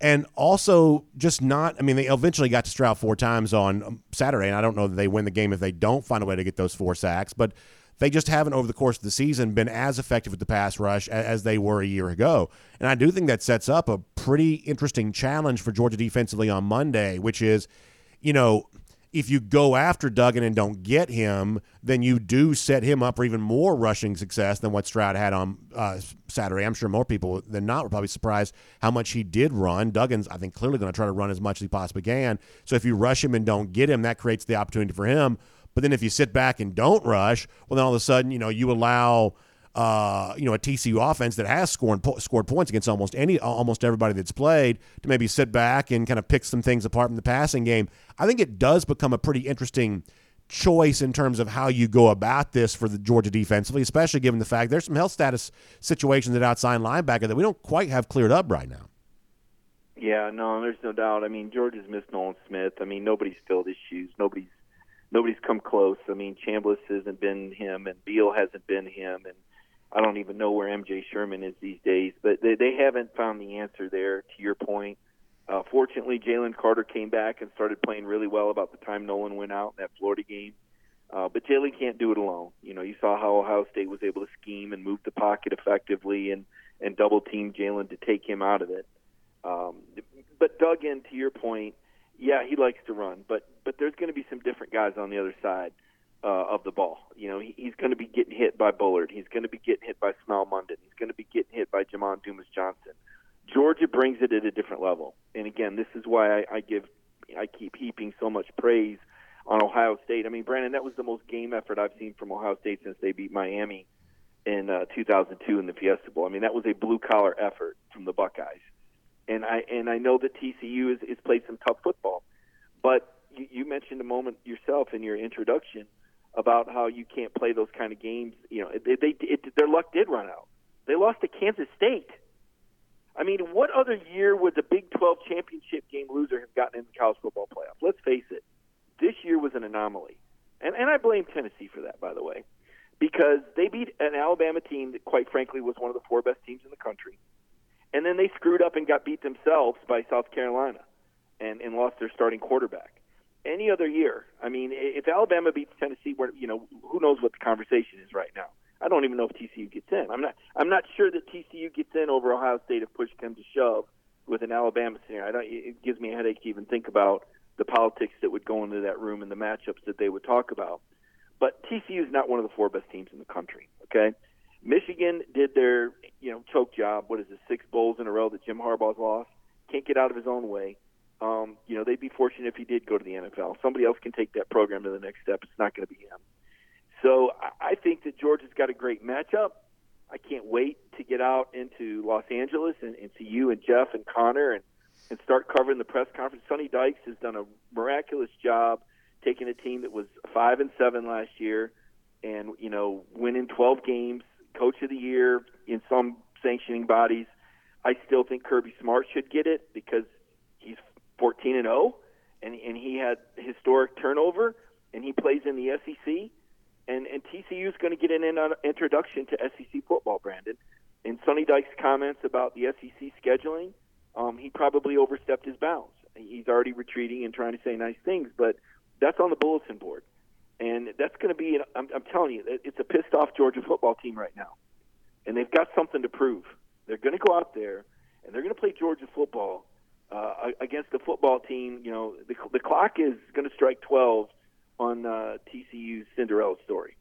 And also, just not. I mean, they eventually got to Stroud four times on Saturday, and I don't know that they win the game if they don't find a way to get those four sacks. But they just haven't over the course of the season been as effective with the pass rush as they were a year ago. And I do think that sets up a pretty interesting challenge for Georgia defensively on Monday, which is, you know, if you go after Duggan and don't get him, then you do set him up for even more rushing success than what Stroud had on uh, Saturday. I'm sure more people than not were probably surprised how much he did run. Duggan's, I think, clearly going to try to run as much as he possibly can. So if you rush him and don't get him, that creates the opportunity for him. But then if you sit back and don't rush, well, then all of a sudden, you know, you allow. Uh, you know, a TCU offense that has scored scored points against almost any almost everybody that's played to maybe sit back and kind of pick some things apart from the passing game. I think it does become a pretty interesting choice in terms of how you go about this for the Georgia defensively, especially given the fact there's some health status situations at outside linebacker that we don't quite have cleared up right now. Yeah, no, there's no doubt. I mean, Georgia's missed Nolan Smith. I mean, nobody's filled his shoes. Nobody's nobody's come close. I mean, Chambliss hasn't been him, and Beal hasn't been him, and I don't even know where MJ Sherman is these days. But they they haven't found the answer there. To your point, uh, fortunately, Jalen Carter came back and started playing really well about the time Nolan went out in that Florida game. Uh, but Jalen can't do it alone. You know, you saw how Ohio State was able to scheme and move the pocket effectively and and double team Jalen to take him out of it. Um, but Duggan, to your point, yeah, he likes to run, but but there's going to be some different guys on the other side uh, of the ball. You know, he, he's going to be getting hit by Bullard. He's going to be getting hit by Smael Mondon. He's going to be getting hit by Jamon Dumas Johnson. Georgia brings it at a different level, and again, this is why I, I give I keep heaping so much praise on Ohio State. I mean, Brandon, that was the most game effort I've seen from Ohio State since they beat Miami in uh, 2002 in the Fiesta Bowl. I mean, that was a blue collar effort from the Buckeyes and I and I know that TCU is, is played some tough football, but you, you mentioned a moment yourself in your introduction about how you can't play those kind of games. You know, they, they it, their luck did run out. They lost to Kansas State. I mean, what other year would the Big 12 championship game loser have gotten in the college football playoff? Let's face it, this year was an anomaly, and and I blame Tennessee for that, by the way, because they beat an Alabama team that, quite frankly, was one of the four best teams in the country and then they screwed up and got beat themselves by South Carolina and, and lost their starting quarterback. Any other year, I mean, if Alabama beats Tennessee, where you know who knows what the conversation is right now. I don't even know if TCU gets in. I'm not. I'm not sure that TCU gets in over Ohio State if push comes to shove with an Alabama scenario. I don't, it gives me a headache to even think about the politics that would go into that room and the matchups that they would talk about. But TCU is not one of the four best teams in the country. Okay, Michigan did their you know choke job. What is it? Six bowls in a row that Jim Harbaugh's lost. Can't get out of his own way. Um, you know they'd be fortunate if he did go to the NFL. Somebody else can take that program to the next step. It's not going to be him. So I think that Georgia's got a great matchup. I can't wait to get out into Los Angeles and, and see you and Jeff and Connor and and start covering the press conference. Sonny Dykes has done a miraculous job taking a team that was five and seven last year and you know winning 12 games coach of the year in some sanctioning bodies. I still think Kirby Smart should get it because he's 14 and 0, and and he had historic turnover, and he plays in the SEC, and and TCU is going to get an introduction to SEC football, Brandon. And Sonny Dykes' comments about the SEC scheduling, um, he probably overstepped his bounds. He's already retreating and trying to say nice things, but that's on the bulletin board and that's going to be. I'm, I'm telling you, it's a pissed off Georgia football team right now, and they've got something to prove. They're going to go out there and they're going to play Georgia football uh, against the football team. You know, the, the clock is going to strike 12 on uh, TCU's Cinderella story.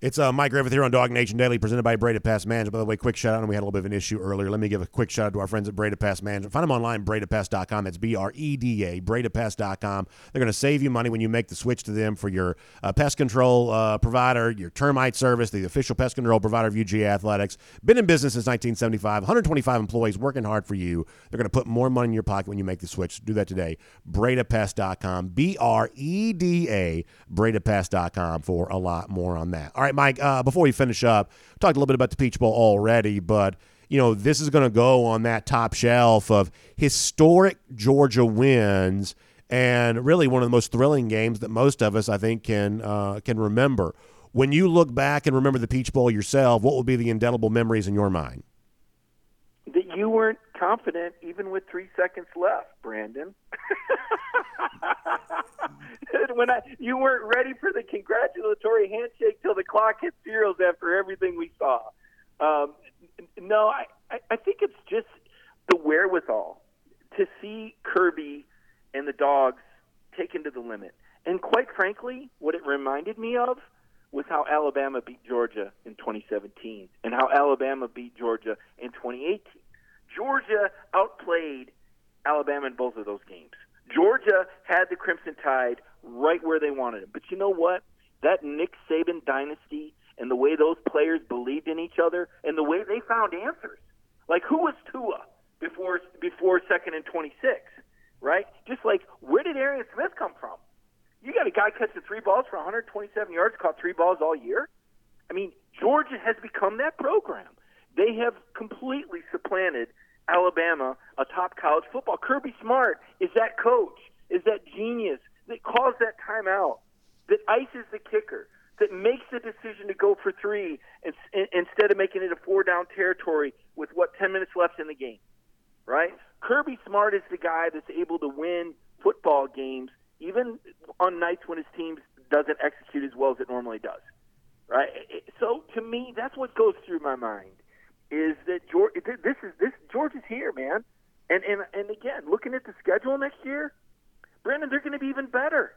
It's uh, Mike Griffith here on Dog Nation Daily, presented by Breda Pest Management. By the way, quick shout out, and we had a little bit of an issue earlier. Let me give a quick shout out to our friends at Breda Pest Management. Find them online, bredapest.com. That's B R E D A, bredapest.com. They're going to save you money when you make the switch to them for your uh, pest control uh, provider, your termite service, the official pest control provider of UGA Athletics. Been in business since 1975, 125 employees working hard for you. They're going to put more money in your pocket when you make the switch. Do that today. bredapest.com, B R E D A, bredapest.com for a lot more on that. All right, Mike, uh, before we finish up, talked a little bit about the Peach Bowl already, but you know, this is going to go on that top shelf of historic Georgia wins and really one of the most thrilling games that most of us, I think, can uh, can remember. When you look back and remember the Peach Bowl yourself, what will be the indelible memories in your mind? That you weren't confident even with three seconds left, Brandon. when I you weren't ready for the congratulatory handshake till the clock hit zeros after everything we saw. Um, no, I, I think it's just the wherewithal to see Kirby and the dogs taken to the limit. And quite frankly, what it reminded me of was how Alabama beat Georgia in 2017 and how Alabama beat Georgia in 2018. Georgia outplayed Alabama in both of those games. Georgia had the Crimson Tide right where they wanted him. But you know what? That Nick Saban dynasty and the way those players believed in each other and the way they found answers. Like who was Tua before before second and 26, right? Just like where did Arian Smith come from? You got a guy catching three balls for 127 yards, caught three balls all year. I mean, Georgia has become that program. They have completely supplanted Alabama, a top college football. Kirby Smart is that coach, is that genius that calls that timeout, that ices the kicker, that makes the decision to go for three instead of making it a four down territory with what 10 minutes left in the game, right? Kirby Smart is the guy that's able to win football games even on nights when his team doesn't execute as well as it normally does, right? So to me, that's what goes through my mind is that George, this is this George is here, man, and and and again, looking at the schedule next year, Brandon, they're going to be even better.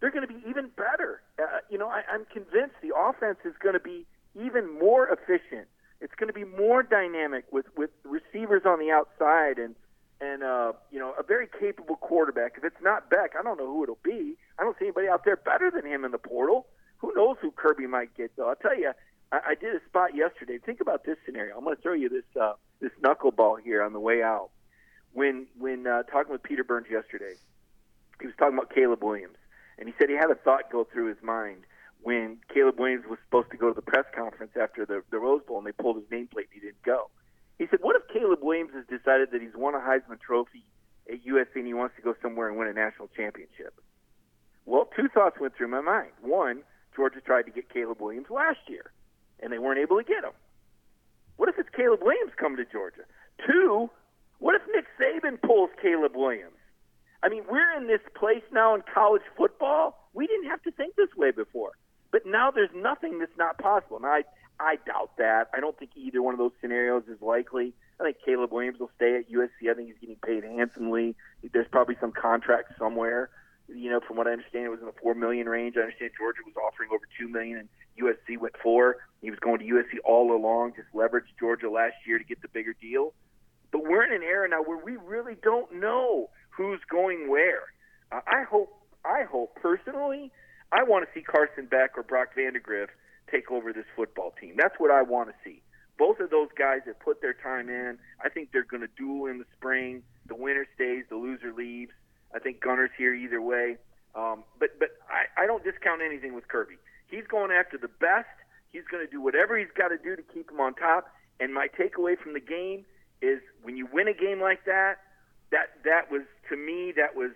They're going to be even better. Uh, you know, I, I'm convinced the offense is going to be even more efficient. It's going to be more dynamic with with receivers on the outside and and uh, you know a very capable quarterback. If it's not Beck, I don't know who it'll be. I don't see anybody out there better than him in the portal. Who knows who Kirby might get though? I'll tell you, I, I did a spot yesterday. Think about this scenario. I'm going to throw you this uh, this knuckleball here on the way out. When when uh, talking with Peter Burns yesterday, he was talking about Caleb Williams, and he said he had a thought go through his mind when Caleb Williams was supposed to go to the press conference after the, the Rose Bowl, and they pulled his nameplate and he didn't go. He said, "What if Caleb Williams has decided that he's won a Heisman Trophy at USC and he wants to go somewhere and win a national championship?" Well, two thoughts went through my mind. One, Georgia tried to get Caleb Williams last year and they weren't able to get him. What if it's Caleb Williams coming to Georgia? Two, what if Nick Saban pulls Caleb Williams? I mean, we're in this place now in college football. We didn't have to think this way before, but now there's nothing that's not possible. And I, I doubt that. I don't think either one of those scenarios is likely. I think Caleb Williams will stay at USC. I think he's getting paid handsomely. There's probably some contract somewhere. You know, from what I understand, it was in the four million range. I understand Georgia was offering over two million, and USC went four. He was going to USC all along, just leveraged Georgia last year to get the bigger deal. But we're in an era now where we really don't know who's going where. I hope, I hope personally, I want to see Carson Beck or Brock Vandagriff take over this football team. That's what I want to see. Both of those guys have put their time in. I think they're going to duel in the spring. The winner stays, the loser leaves. I think Gunner's here either way. Um, but but I, I don't discount anything with Kirby. He's going after the best. He's going to do whatever he's got to do to keep him on top. And my takeaway from the game is when you win a game like that, that that was to me that was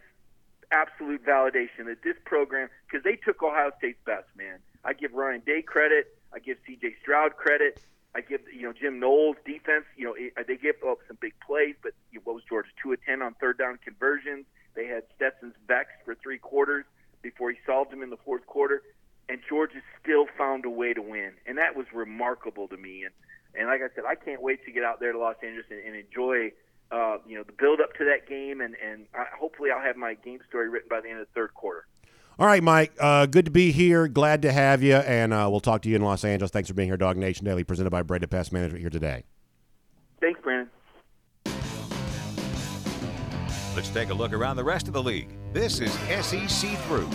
absolute validation that this program because they took Ohio State's best man. I give Ryan Day credit. I give C.J. Stroud credit. I give you know Jim Knowles defense. You know it, they gave up some big plays, but you know, what was Georgia two of ten on third down conversions? They had Stetson's vexed for three quarters before he solved them in the fourth quarter and Georgia still found a way to win, and that was remarkable to me. And and like I said, I can't wait to get out there to Los Angeles and, and enjoy uh, you know, the build up to that game, and and I, hopefully I'll have my game story written by the end of the third quarter. All right, Mike. Uh, good to be here. Glad to have you, and uh, we'll talk to you in Los Angeles. Thanks for being here, Dog Nation Daily, presented by Breda Pest Management here today. Let's take a look around the rest of the league. This is SEC Through.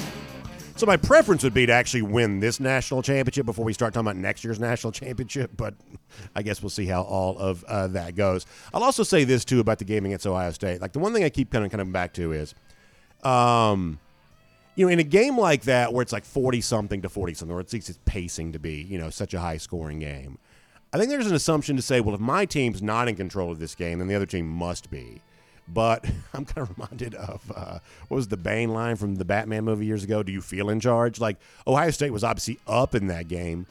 So my preference would be to actually win this national championship before we start talking about next year's national championship. But I guess we'll see how all of uh, that goes. I'll also say this too about the game against Ohio State. Like the one thing I keep kind of coming back to is, um, you know, in a game like that where it's like forty something to forty something, or at least it's pacing to be, you know, such a high scoring game. I think there's an assumption to say, well, if my team's not in control of this game, then the other team must be. But I'm kind of reminded of uh, what was the Bane line from the Batman movie years ago? Do you feel in charge? Like Ohio State was obviously up in that game,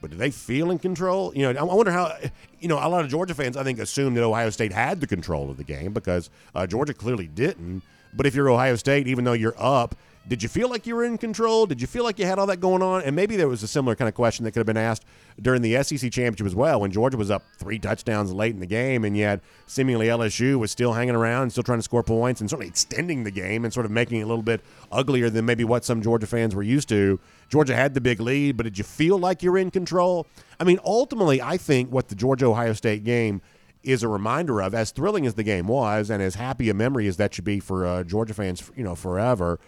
but do they feel in control? You know, I wonder how. You know, a lot of Georgia fans I think assume that Ohio State had the control of the game because uh, Georgia clearly didn't. But if you're Ohio State, even though you're up, did you feel like you were in control? Did you feel like you had all that going on? And maybe there was a similar kind of question that could have been asked during the SEC championship as well, when Georgia was up three touchdowns late in the game, and yet seemingly LSU was still hanging around and still trying to score points and certainly extending the game and sort of making it a little bit uglier than maybe what some Georgia fans were used to. Georgia had the big lead, but did you feel like you're in control? I mean, ultimately, I think what the Georgia Ohio State game is a reminder of, as thrilling as the game was, and as happy a memory as that should be for uh, Georgia fans, you know, forever.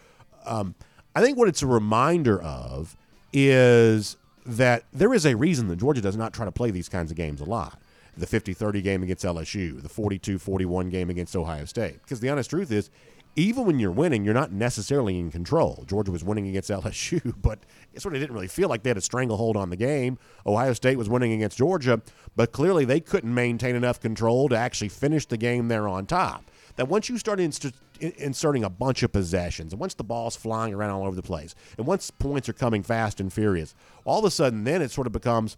Um, I think what it's a reminder of is that there is a reason that Georgia does not try to play these kinds of games a lot. The 50 30 game against LSU, the 42 41 game against Ohio State. Because the honest truth is, even when you're winning, you're not necessarily in control. Georgia was winning against LSU, but it sort of didn't really feel like they had a stranglehold on the game. Ohio State was winning against Georgia, but clearly they couldn't maintain enough control to actually finish the game there on top that once you start inst- inserting a bunch of possessions, and once the ball's flying around all over the place, and once points are coming fast and furious, all of a sudden then it sort of becomes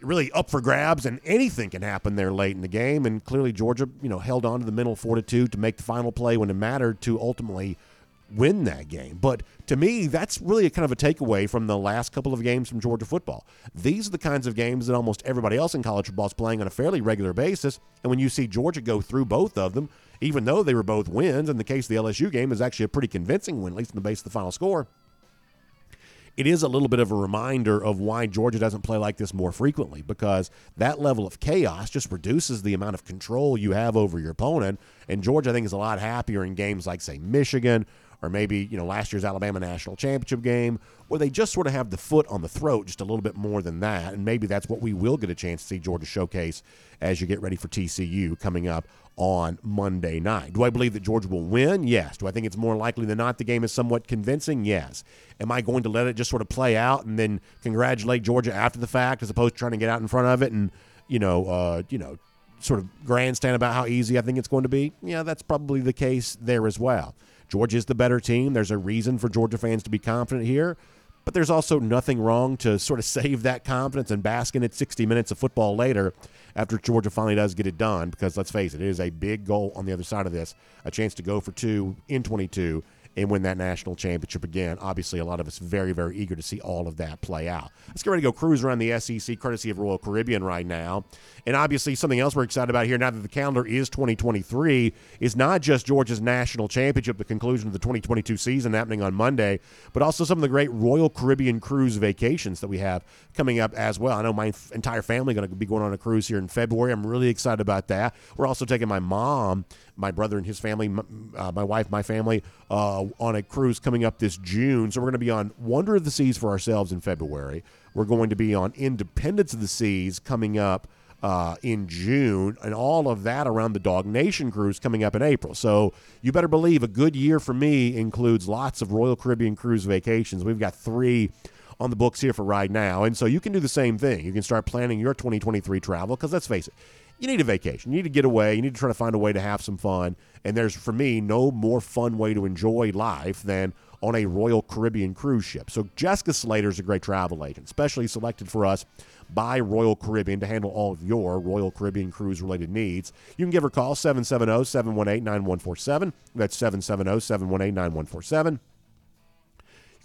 really up for grabs, and anything can happen there late in the game. And clearly Georgia, you know, held on to the mental fortitude to make the final play when it mattered to ultimately win that game. But to me, that's really a kind of a takeaway from the last couple of games from Georgia football. These are the kinds of games that almost everybody else in college football is playing on a fairly regular basis. And when you see Georgia go through both of them, even though they were both wins, in the case of the LSU game is actually a pretty convincing win, at least in the base of the final score. It is a little bit of a reminder of why Georgia doesn't play like this more frequently because that level of chaos just reduces the amount of control you have over your opponent. And Georgia, I think, is a lot happier in games like, say, Michigan or maybe you know last year's Alabama national championship game, where they just sort of have the foot on the throat just a little bit more than that, and maybe that's what we will get a chance to see Georgia showcase as you get ready for TCU coming up on Monday night. Do I believe that Georgia will win? Yes. Do I think it's more likely than not the game is somewhat convincing? Yes. Am I going to let it just sort of play out and then congratulate Georgia after the fact as opposed to trying to get out in front of it and you know uh, you know sort of grandstand about how easy I think it's going to be? Yeah, that's probably the case there as well. Georgia is the better team. There's a reason for Georgia fans to be confident here. But there's also nothing wrong to sort of save that confidence and bask in it 60 minutes of football later after Georgia finally does get it done. Because let's face it, it is a big goal on the other side of this a chance to go for two in 22 and win that national championship again. Obviously, a lot of us very, very eager to see all of that play out. Let's get ready to go cruise around the SEC, courtesy of Royal Caribbean right now. And obviously, something else we're excited about here now that the calendar is 2023 is not just Georgia's national championship, the conclusion of the 2022 season happening on Monday, but also some of the great Royal Caribbean cruise vacations that we have coming up as well. I know my entire family going to be going on a cruise here in February. I'm really excited about that. We're also taking my mom my brother and his family, uh, my wife, my family, uh, on a cruise coming up this June. So we're going to be on Wonder of the Seas for ourselves in February. We're going to be on Independence of the Seas coming up uh, in June, and all of that around the Dog Nation cruise coming up in April. So you better believe a good year for me includes lots of Royal Caribbean cruise vacations. We've got three on the books here for right now. And so you can do the same thing. You can start planning your 2023 travel because let's face it, you need a vacation. You need to get away. You need to try to find a way to have some fun. And there's, for me, no more fun way to enjoy life than on a Royal Caribbean cruise ship. So Jessica Slater is a great travel agent, specially selected for us by Royal Caribbean to handle all of your Royal Caribbean cruise related needs. You can give her a call 770 718 9147. That's 770 718 9147.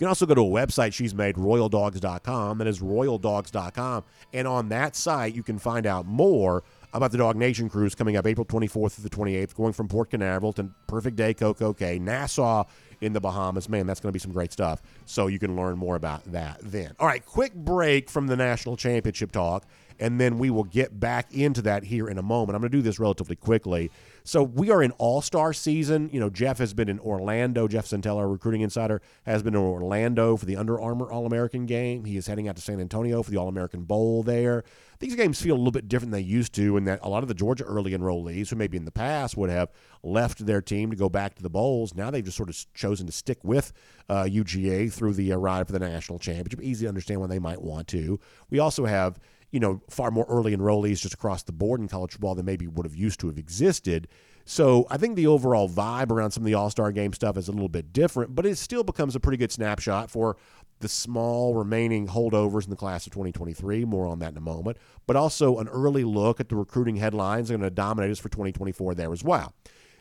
You can also go to a website she's made, royaldogs.com. That is royaldogs.com. And on that site, you can find out more about the Dog Nation cruise coming up April 24th to the 28th, going from Port Canaveral to Perfect Day, Coco Cay, Nassau in the Bahamas. Man, that's going to be some great stuff. So you can learn more about that then. All right, quick break from the national championship talk, and then we will get back into that here in a moment. I'm going to do this relatively quickly. So we are in All Star season. You know, Jeff has been in Orlando. Jeff Sentell, our recruiting insider, has been in Orlando for the Under Armour All American game. He is heading out to San Antonio for the All American Bowl there. These games feel a little bit different than they used to, in that a lot of the Georgia early enrollees, who maybe in the past would have left their team to go back to the bowls, now they've just sort of chosen to stick with uh, UGA through the uh, ride for the national championship. Easy to understand why they might want to. We also have you know, far more early enrollees just across the board in college football than maybe would have used to have existed. So I think the overall vibe around some of the All Star game stuff is a little bit different, but it still becomes a pretty good snapshot for the small remaining holdovers in the class of 2023. More on that in a moment, but also an early look at the recruiting headlines are going to dominate us for 2024 there as well.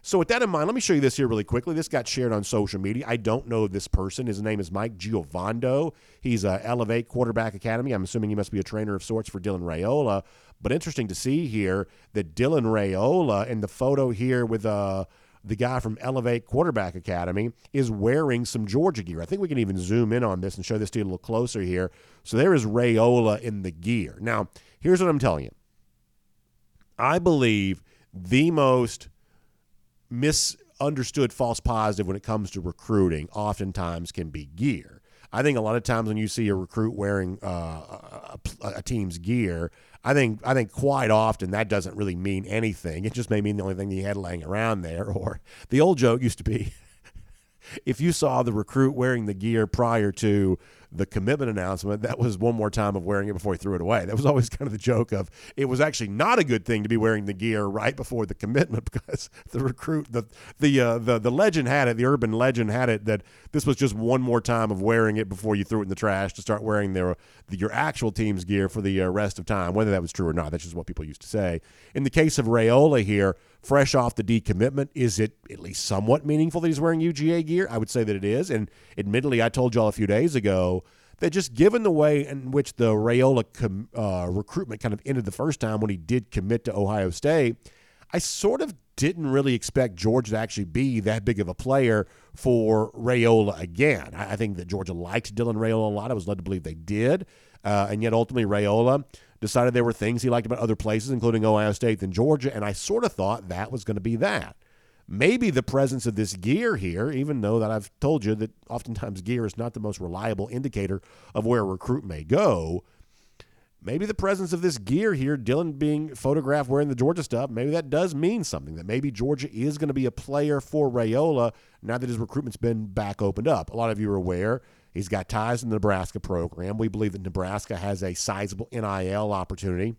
So, with that in mind, let me show you this here really quickly. This got shared on social media. I don't know this person. His name is Mike Giovando. He's a Elevate Quarterback Academy. I'm assuming he must be a trainer of sorts for Dylan Raiola. But interesting to see here that Dylan Raiola in the photo here with uh, the guy from Elevate Quarterback Academy is wearing some Georgia gear. I think we can even zoom in on this and show this to you a little closer here. So there is Raiola in the gear. Now, here's what I'm telling you. I believe the most – misunderstood false positive when it comes to recruiting oftentimes can be gear. I think a lot of times when you see a recruit wearing uh, a, a, team's gear, I think I think quite often that doesn't really mean anything. It just may mean the only thing he had laying around there. Or the old joke used to be, if you saw the recruit wearing the gear prior to the commitment announcement, that was one more time of wearing it before he threw it away. That was always kind of the joke of it was actually not a good thing to be wearing the gear right before the commitment because the recruit, the the uh, the the legend had it, the urban legend had it that this was just one more time of wearing it before you threw it in the trash to start wearing their the, your actual team's gear for the uh, rest of time. Whether that was true or not, that's just what people used to say. In the case of Raiola here, fresh off the decommitment, is it at least somewhat meaningful that he's wearing UGA gear? I would say that it is. And admittedly, I told y'all a few days ago that just given the way in which the Raiola com, uh, recruitment kind of ended the first time when he did commit to Ohio State, I sort of didn't really expect Georgia to actually be that big of a player for Raiola again. I, I think that Georgia liked Dylan Raiola a lot. I was led to believe they did. Uh, and yet ultimately Raiola decided there were things he liked about other places, including Ohio State than Georgia. And I sort of thought that was going to be that maybe the presence of this gear here, even though that I've told you that oftentimes gear is not the most reliable indicator of where a recruit may go. Maybe the presence of this gear here, Dylan being photographed wearing the Georgia stuff, maybe that does mean something. That maybe Georgia is going to be a player for Raiola now that his recruitment's been back opened up. A lot of you are aware he's got ties in the Nebraska program. We believe that Nebraska has a sizable NIL opportunity,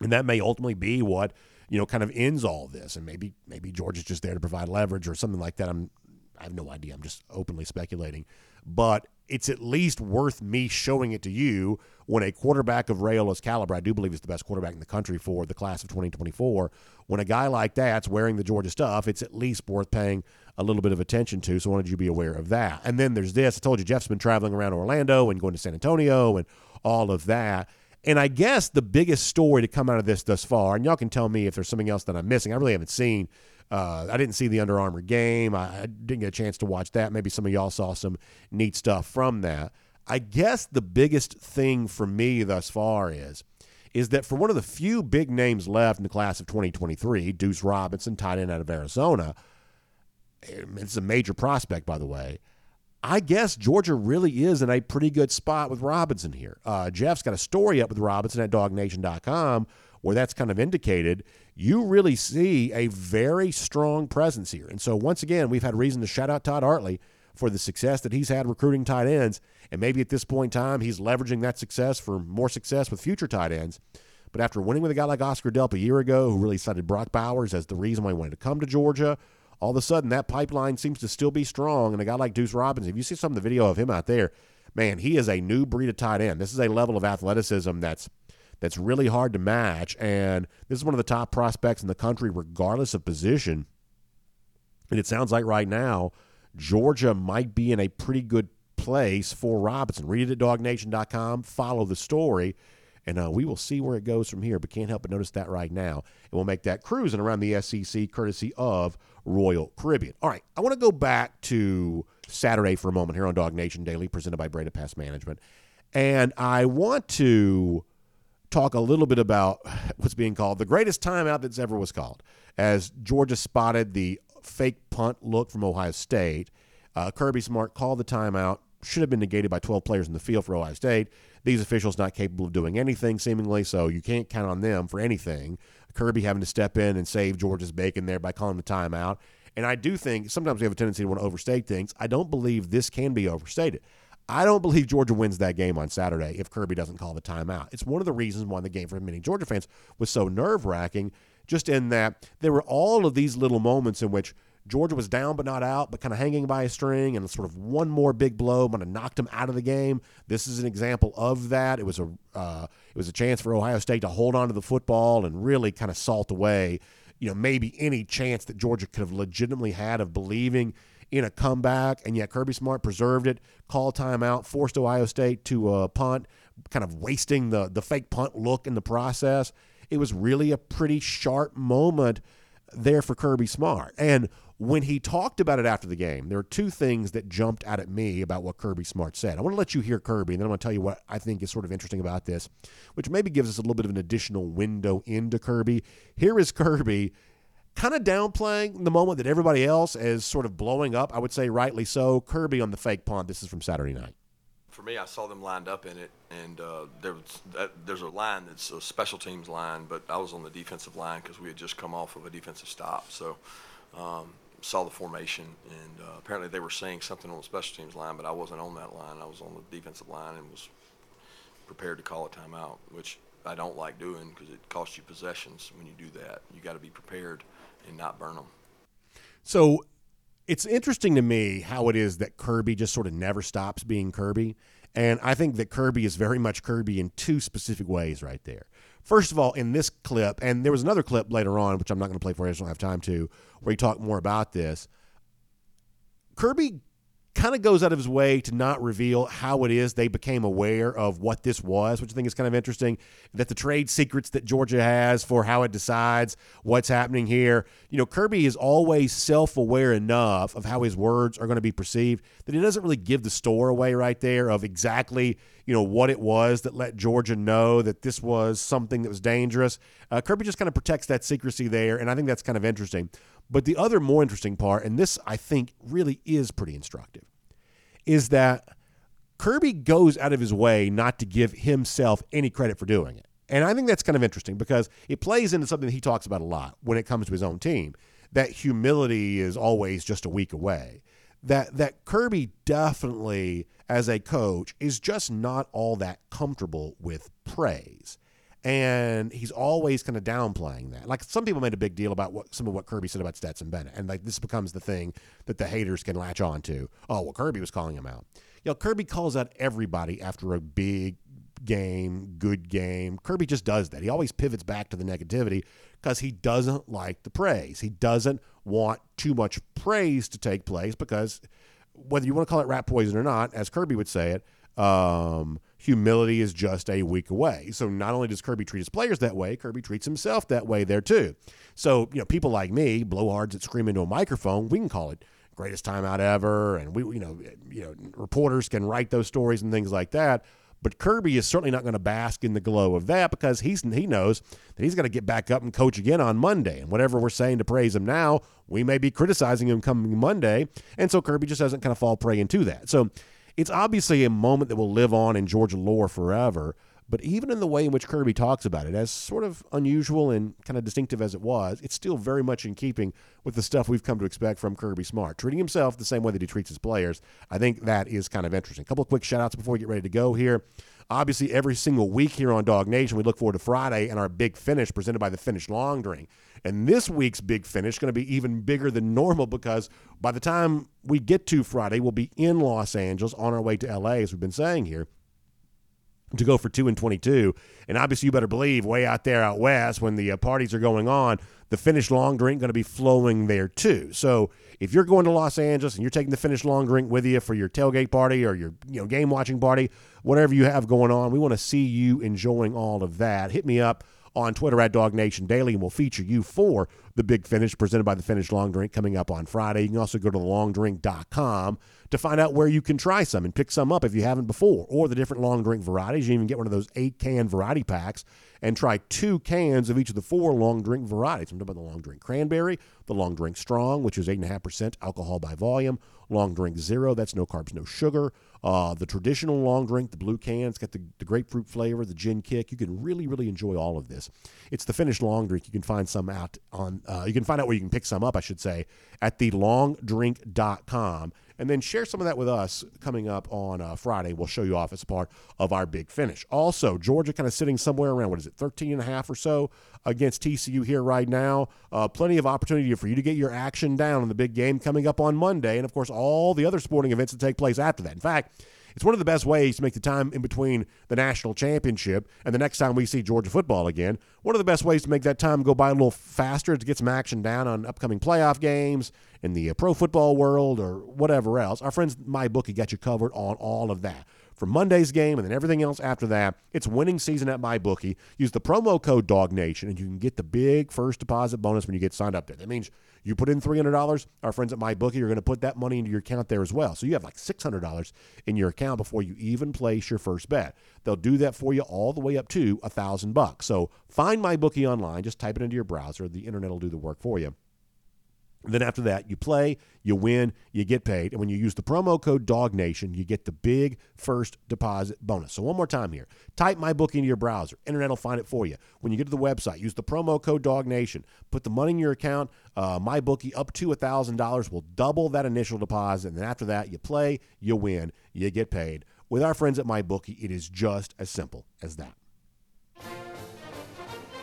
and that may ultimately be what you know, kind of ends all this. And maybe maybe George is just there to provide leverage or something like that. I'm I have no idea. I'm just openly speculating. But it's at least worth me showing it to you when a quarterback of Raiola's caliber, I do believe is the best quarterback in the country for the class of 2024. When a guy like that's wearing the Georgia stuff, it's at least worth paying a little bit of attention to. So, I wanted you to be aware of that. And then there's this. I told you Jeff's been traveling around Orlando and going to San Antonio and all of that. And I guess the biggest story to come out of this thus far, and y'all can tell me if there's something else that I'm missing. I really haven't seen. Uh, I didn't see the Under Armour game. I, I didn't get a chance to watch that. Maybe some of y'all saw some neat stuff from that. I guess the biggest thing for me thus far is is that for one of the few big names left in the class of 2023, Deuce Robinson, tight end out of Arizona, it's a major prospect, by the way. I guess Georgia really is in a pretty good spot with Robinson here. Uh, Jeff's got a story up with Robinson at dognation.com where that's kind of indicated. You really see a very strong presence here. And so, once again, we've had reason to shout out Todd Hartley for the success that he's had recruiting tight ends. And maybe at this point in time, he's leveraging that success for more success with future tight ends. But after winning with a guy like Oscar Delp a year ago, who really cited Brock Bowers as the reason why he wanted to come to Georgia, all of a sudden that pipeline seems to still be strong. And a guy like Deuce Robinson, if you see some of the video of him out there, man, he is a new breed of tight end. This is a level of athleticism that's that's really hard to match. And this is one of the top prospects in the country, regardless of position. And it sounds like right now, Georgia might be in a pretty good place for Robinson. Read it at dognation.com, follow the story. And uh, we will see where it goes from here, but can't help but notice that right now. And we'll make that cruising around the SEC courtesy of Royal Caribbean. All right, I want to go back to Saturday for a moment here on Dog Nation Daily, presented by Breda Pest Management. And I want to talk a little bit about what's being called the greatest timeout that's ever was called, as Georgia spotted the fake punt look from Ohio State. Uh, Kirby Smart called the timeout, should have been negated by 12 players in the field for Ohio State. These officials not capable of doing anything, seemingly, so you can't count on them for anything. Kirby having to step in and save Georgia's bacon there by calling the timeout. And I do think sometimes we have a tendency to want to overstate things. I don't believe this can be overstated. I don't believe Georgia wins that game on Saturday if Kirby doesn't call the timeout. It's one of the reasons why the game for many Georgia fans was so nerve wracking, just in that there were all of these little moments in which Georgia was down but not out, but kind of hanging by a string, and sort of one more big blow might have knocked them out of the game. This is an example of that. It was a uh, it was a chance for Ohio State to hold on to the football and really kind of salt away, you know, maybe any chance that Georgia could have legitimately had of believing in a comeback, and yet Kirby Smart preserved it, called timeout, forced Ohio State to uh, punt, kind of wasting the the fake punt look in the process. It was really a pretty sharp moment there for Kirby Smart. And when he talked about it after the game, there are two things that jumped out at me about what Kirby Smart said. I want to let you hear Kirby, and then I'm going to tell you what I think is sort of interesting about this, which maybe gives us a little bit of an additional window into Kirby. Here is Kirby kind of downplaying the moment that everybody else is sort of blowing up. I would say rightly so. Kirby on the fake punt. This is from Saturday night. For me, I saw them lined up in it, and uh, there was there's a line that's a special teams line, but I was on the defensive line because we had just come off of a defensive stop, so um, saw the formation, and uh, apparently they were saying something on the special teams line, but I wasn't on that line. I was on the defensive line and was prepared to call a timeout, which I don't like doing because it costs you possessions when you do that. You got to be prepared and not burn them. So it's interesting to me how it is that Kirby just sort of never stops being Kirby. And I think that Kirby is very much Kirby in two specific ways right there. First of all, in this clip, and there was another clip later on, which I'm not going to play for you, I just don't have time to, where he talked more about this. Kirby kind of goes out of his way to not reveal how it is they became aware of what this was, which I think is kind of interesting. That the trade secrets that Georgia has for how it decides what's happening here. You know, Kirby is always self aware enough of how his words are going to be perceived that he doesn't really give the store away right there of exactly, you know, what it was that let Georgia know that this was something that was dangerous. Uh, Kirby just kind of protects that secrecy there, and I think that's kind of interesting. But the other more interesting part, and this I think really is pretty instructive, is that Kirby goes out of his way not to give himself any credit for doing it. And I think that's kind of interesting because it plays into something that he talks about a lot when it comes to his own team. That humility is always just a week away. That that Kirby definitely as a coach is just not all that comfortable with praise and he's always kind of downplaying that. Like some people made a big deal about what some of what Kirby said about Stetson Bennett, and like this becomes the thing that the haters can latch on to. Oh, well, Kirby was calling him out. You know, Kirby calls out everybody after a big game, good game. Kirby just does that. He always pivots back to the negativity because he doesn't like the praise. He doesn't want too much praise to take place because whether you want to call it rat poison or not, as Kirby would say it, um, humility is just a week away. So not only does Kirby treat his players that way, Kirby treats himself that way there too. So, you know, people like me, blowhards that scream into a microphone, we can call it greatest timeout ever and we you know, you know, reporters can write those stories and things like that. But Kirby is certainly not going to bask in the glow of that because he's he knows that he's going to get back up and coach again on Monday. And whatever we're saying to praise him now, we may be criticizing him coming Monday. And so Kirby just doesn't kind of fall prey into that. So it's obviously a moment that will live on in Georgia lore forever. But even in the way in which Kirby talks about it, as sort of unusual and kind of distinctive as it was, it's still very much in keeping with the stuff we've come to expect from Kirby Smart. Treating himself the same way that he treats his players, I think that is kind of interesting. A couple of quick shout outs before we get ready to go here. Obviously, every single week here on Dog Nation, we look forward to Friday and our big finish presented by the Finnish Long Drink. And this week's big finish going to be even bigger than normal because by the time we get to Friday, we'll be in Los Angeles on our way to LA, as we've been saying here to go for two and 22. And obviously, you better believe way out there out west when the uh, parties are going on, the Finnish long drink going to be flowing there too. So if you're going to Los Angeles and you're taking the Finnish long drink with you for your tailgate party or your you know game watching party, whatever you have going on. We want to see you enjoying all of that. Hit me up on Twitter at Dog Nation Daily, and we'll feature you for the Big Finish presented by the Finnish Long Drink coming up on Friday. You can also go to thelongdrink.com to find out where you can try some and pick some up if you haven't before, or the different long drink varieties. You can even get one of those eight can variety packs and try two cans of each of the four long drink varieties. I'm talking about the long drink cranberry, the long drink strong, which is 8.5% alcohol by volume, long drink zero, that's no carbs, no sugar. Uh, the traditional long drink, the blue can, it's got the, the grapefruit flavor, the gin kick. You can really, really enjoy all of this. It's the finished long drink. You can find some out on, uh, you can find out where you can pick some up, I should say, at the thelongdrink.com and then share some of that with us coming up on uh, Friday. We'll show you off as part of our big finish. Also, Georgia kind of sitting somewhere around, what is it, 13 and a half or so against TCU here right now. Uh, plenty of opportunity for you to get your action down in the big game coming up on Monday. And, of course, all the other sporting events that take place after that. In fact, it's one of the best ways to make the time in between the national championship and the next time we see Georgia football again. One of the best ways to make that time go by a little faster is to get some action down on upcoming playoff games in the pro football world or whatever else. Our friends at MyBookie got you covered on all of that. For Monday's game and then everything else after that, it's winning season at MyBookie. Use the promo code DogNation and you can get the big first deposit bonus when you get signed up there. That means you put in $300, our friends at MyBookie are going to put that money into your account there as well. So you have like $600 in your account before you even place your first bet. They'll do that for you all the way up to a 1000 bucks. So find MyBookie online, just type it into your browser, the internet will do the work for you. Then after that, you play, you win, you get paid. And when you use the promo code DogNation, you get the big first deposit bonus. So one more time here. Type my book into your browser. Internet will find it for you. When you get to the website, use the promo code DogNation. Put the money in your account. Uh, MyBookie up to $1,000 will double that initial deposit. And then after that, you play, you win, you get paid. With our friends at MyBookie, it is just as simple as that.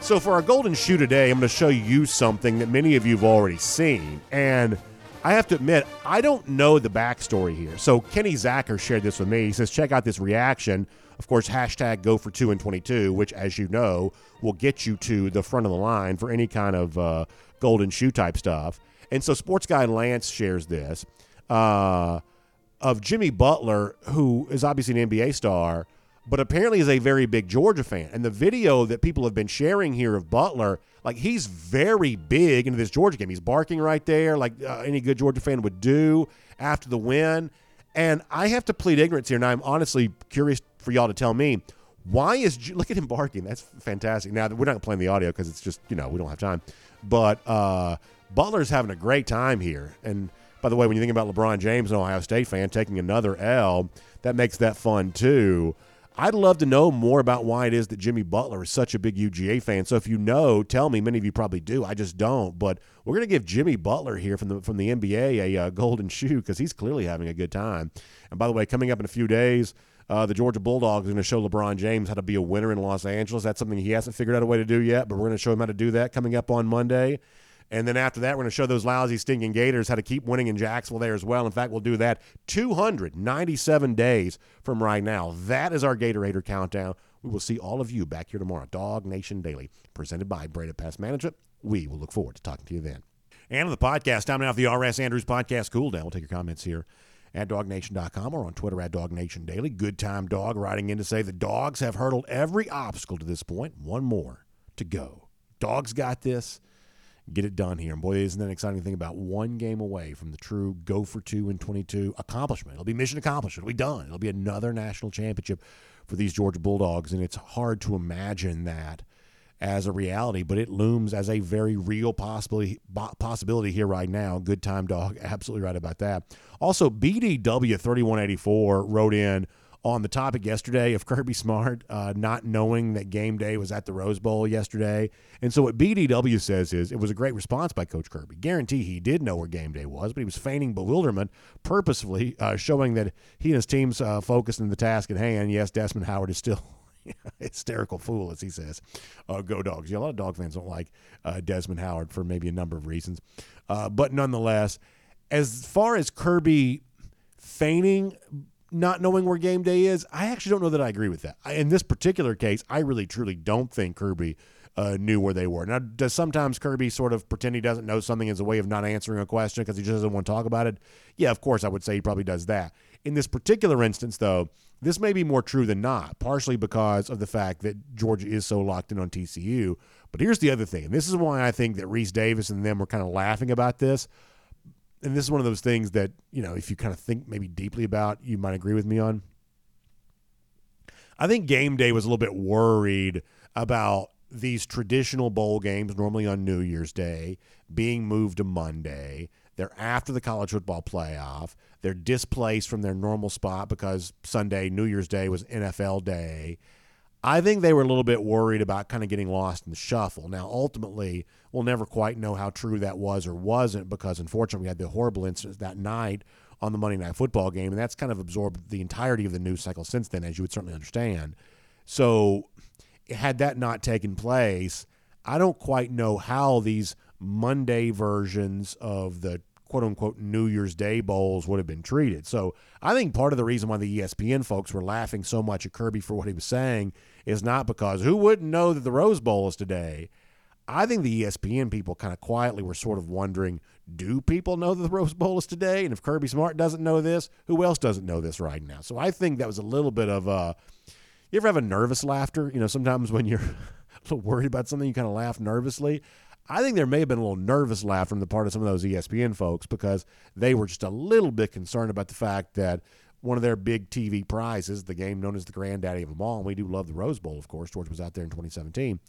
So for our golden shoe today, I'm going to show you something that many of you have already seen, and I have to admit I don't know the backstory here. So Kenny Zacher shared this with me. He says, "Check out this reaction." Of course, hashtag go for two and 22, which, as you know, will get you to the front of the line for any kind of uh, golden shoe type stuff. And so, sports guy Lance shares this uh, of Jimmy Butler, who is obviously an NBA star but apparently is a very big Georgia fan. And the video that people have been sharing here of Butler, like he's very big into this Georgia game. He's barking right there, like uh, any good Georgia fan would do after the win. And I have to plead ignorance here, and I'm honestly curious for y'all to tell me why is look at him barking? That's fantastic. Now we're not playing the audio because it's just you know we don't have time, but uh, Butler's having a great time here. And by the way, when you think about LeBron James, an Ohio State fan, taking another L, that makes that fun too. I'd love to know more about why it is that Jimmy Butler is such a big UGA fan. So if you know, tell me. Many of you probably do. I just don't. But we're going to give Jimmy Butler here from the from the NBA a uh, golden shoe because he's clearly having a good time. And by the way, coming up in a few days, uh, the Georgia Bulldogs are going to show LeBron James how to be a winner in Los Angeles. That's something he hasn't figured out a way to do yet, but we're going to show him how to do that coming up on Monday. And then after that, we're going to show those lousy, stinking Gators how to keep winning in Jacksonville there as well. In fact, we'll do that 297 days from right now. That is our Gatorator countdown. We will see all of you back here tomorrow. Dog Nation Daily, presented by Breda Pest Management. We will look forward to talking to you then. And on the podcast, time now for the RS Andrews Podcast Cool Down. We'll take your comments here at dognation.com or on Twitter at dognation daily. Good time dog writing in to say the dogs have hurdled every obstacle to this point. One more to go. Dogs got this get it done here. And boy, isn't that an exciting thing about one game away from the true go for two and 22 accomplishment. It'll be mission accomplished. It'll be done. It'll be another national championship for these Georgia Bulldogs. And it's hard to imagine that as a reality, but it looms as a very real possibility possibility here right now. Good time, dog. Absolutely right about that. Also, BDW 3184 wrote in on the topic yesterday of Kirby Smart uh, not knowing that game day was at the Rose Bowl yesterday. And so what BDW says is it was a great response by Coach Kirby. Guarantee he did know where game day was, but he was feigning bewilderment purposefully, uh, showing that he and his team's uh, focused on the task at hand. Yes, Desmond Howard is still a hysterical fool, as he says. Uh, go dogs. Yeah, a lot of dog fans don't like uh, Desmond Howard for maybe a number of reasons. Uh, but nonetheless, as far as Kirby feigning not knowing where game day is, I actually don't know that I agree with that. I, in this particular case, I really truly don't think Kirby uh, knew where they were. Now, does sometimes Kirby sort of pretend he doesn't know something as a way of not answering a question because he just doesn't want to talk about it? Yeah, of course, I would say he probably does that. In this particular instance, though, this may be more true than not, partially because of the fact that Georgia is so locked in on TCU. But here's the other thing, and this is why I think that Rece Davis and them were kind of laughing about this. And this is one of those things that, you know, if you kind of think maybe deeply about, you might agree with me on. I think game day was a little bit worried about these traditional bowl games, normally on New Year's Day, being moved to Monday. They're after the college football playoff. They're displaced from their normal spot because Sunday, New Year's Day, was NFL Day. I think they were a little bit worried about kind of getting lost in the shuffle. Now, ultimately, we'll never quite know how true that was or wasn't because, unfortunately, we had the horrible incident that night on the Monday Night Football game, and that's kind of absorbed the entirety of the news cycle since then, as you would certainly understand. So, had that not taken place, I don't quite know how these Monday versions of the quote unquote New Year's Day bowls would have been treated. So I think part of the reason why the ESPN folks were laughing so much at Kirby for what he was saying is not because who wouldn't know that the Rose Bowl is today. I think the ESPN people kind of quietly were sort of wondering, do people know that the Rose Bowl is today? And if Kirby Smart doesn't know this, who else doesn't know this right now? So I think that was a little bit of a. You ever have a nervous laughter? You know, sometimes when you're a little worried about something, you kind of laugh nervously. I think there may have been a little nervous laugh from the part of some of those ESPN folks because they were just a little bit concerned about the fact that one of their big TV prizes, the game known as the granddaddy of them all, and we do love the Rose Bowl, of course. George was out there in 2017.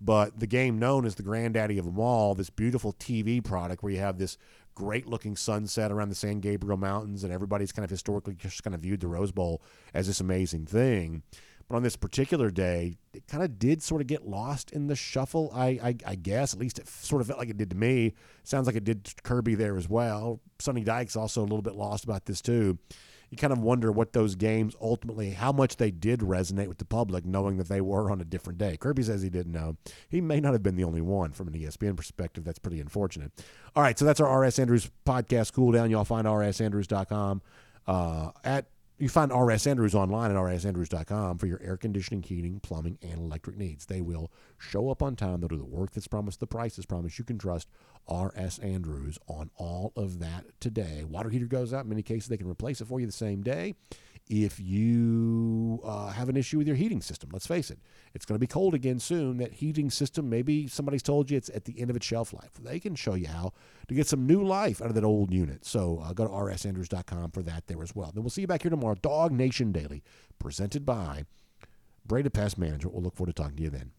But the game known as the granddaddy of them all, this beautiful TV product where you have this great looking sunset around the San Gabriel Mountains, and everybody's kind of historically just kind of viewed the Rose Bowl as this amazing thing. But on this particular day, it kind of did sort of get lost in the shuffle, I, I, I, guess. At least it sort of felt like it did to me. Sounds like it did Kirby there as well. Sonny Dykes also a little bit lost about this, too. You kind of wonder what those games ultimately, how much they did resonate with the public, knowing that they were on a different day. Kirby says he didn't know. He may not have been the only one from an ESPN perspective. That's pretty unfortunate. All right, so that's our RS Andrews podcast cool down. Y'all find rsandrews.com uh, at you find RS Andrews online at rsandrews.com for your air conditioning, heating, plumbing, and electric needs. They will show up on time. They'll do the work that's promised, the price is promised. You can trust RS Andrews on all of that today. Water heater goes out. In many cases, they can replace it for you the same day if you uh, have an issue with your heating system. Let's face it, it's going to be cold again soon. That heating system, maybe somebody's told you it's at the end of its shelf life. They can show you how to get some new life out of that old unit. So uh, go to rsandrews.com for that there as well. Then we'll see you back here tomorrow. Dog Nation Daily, presented by Breda Pest Management. We'll look forward to talking to you then.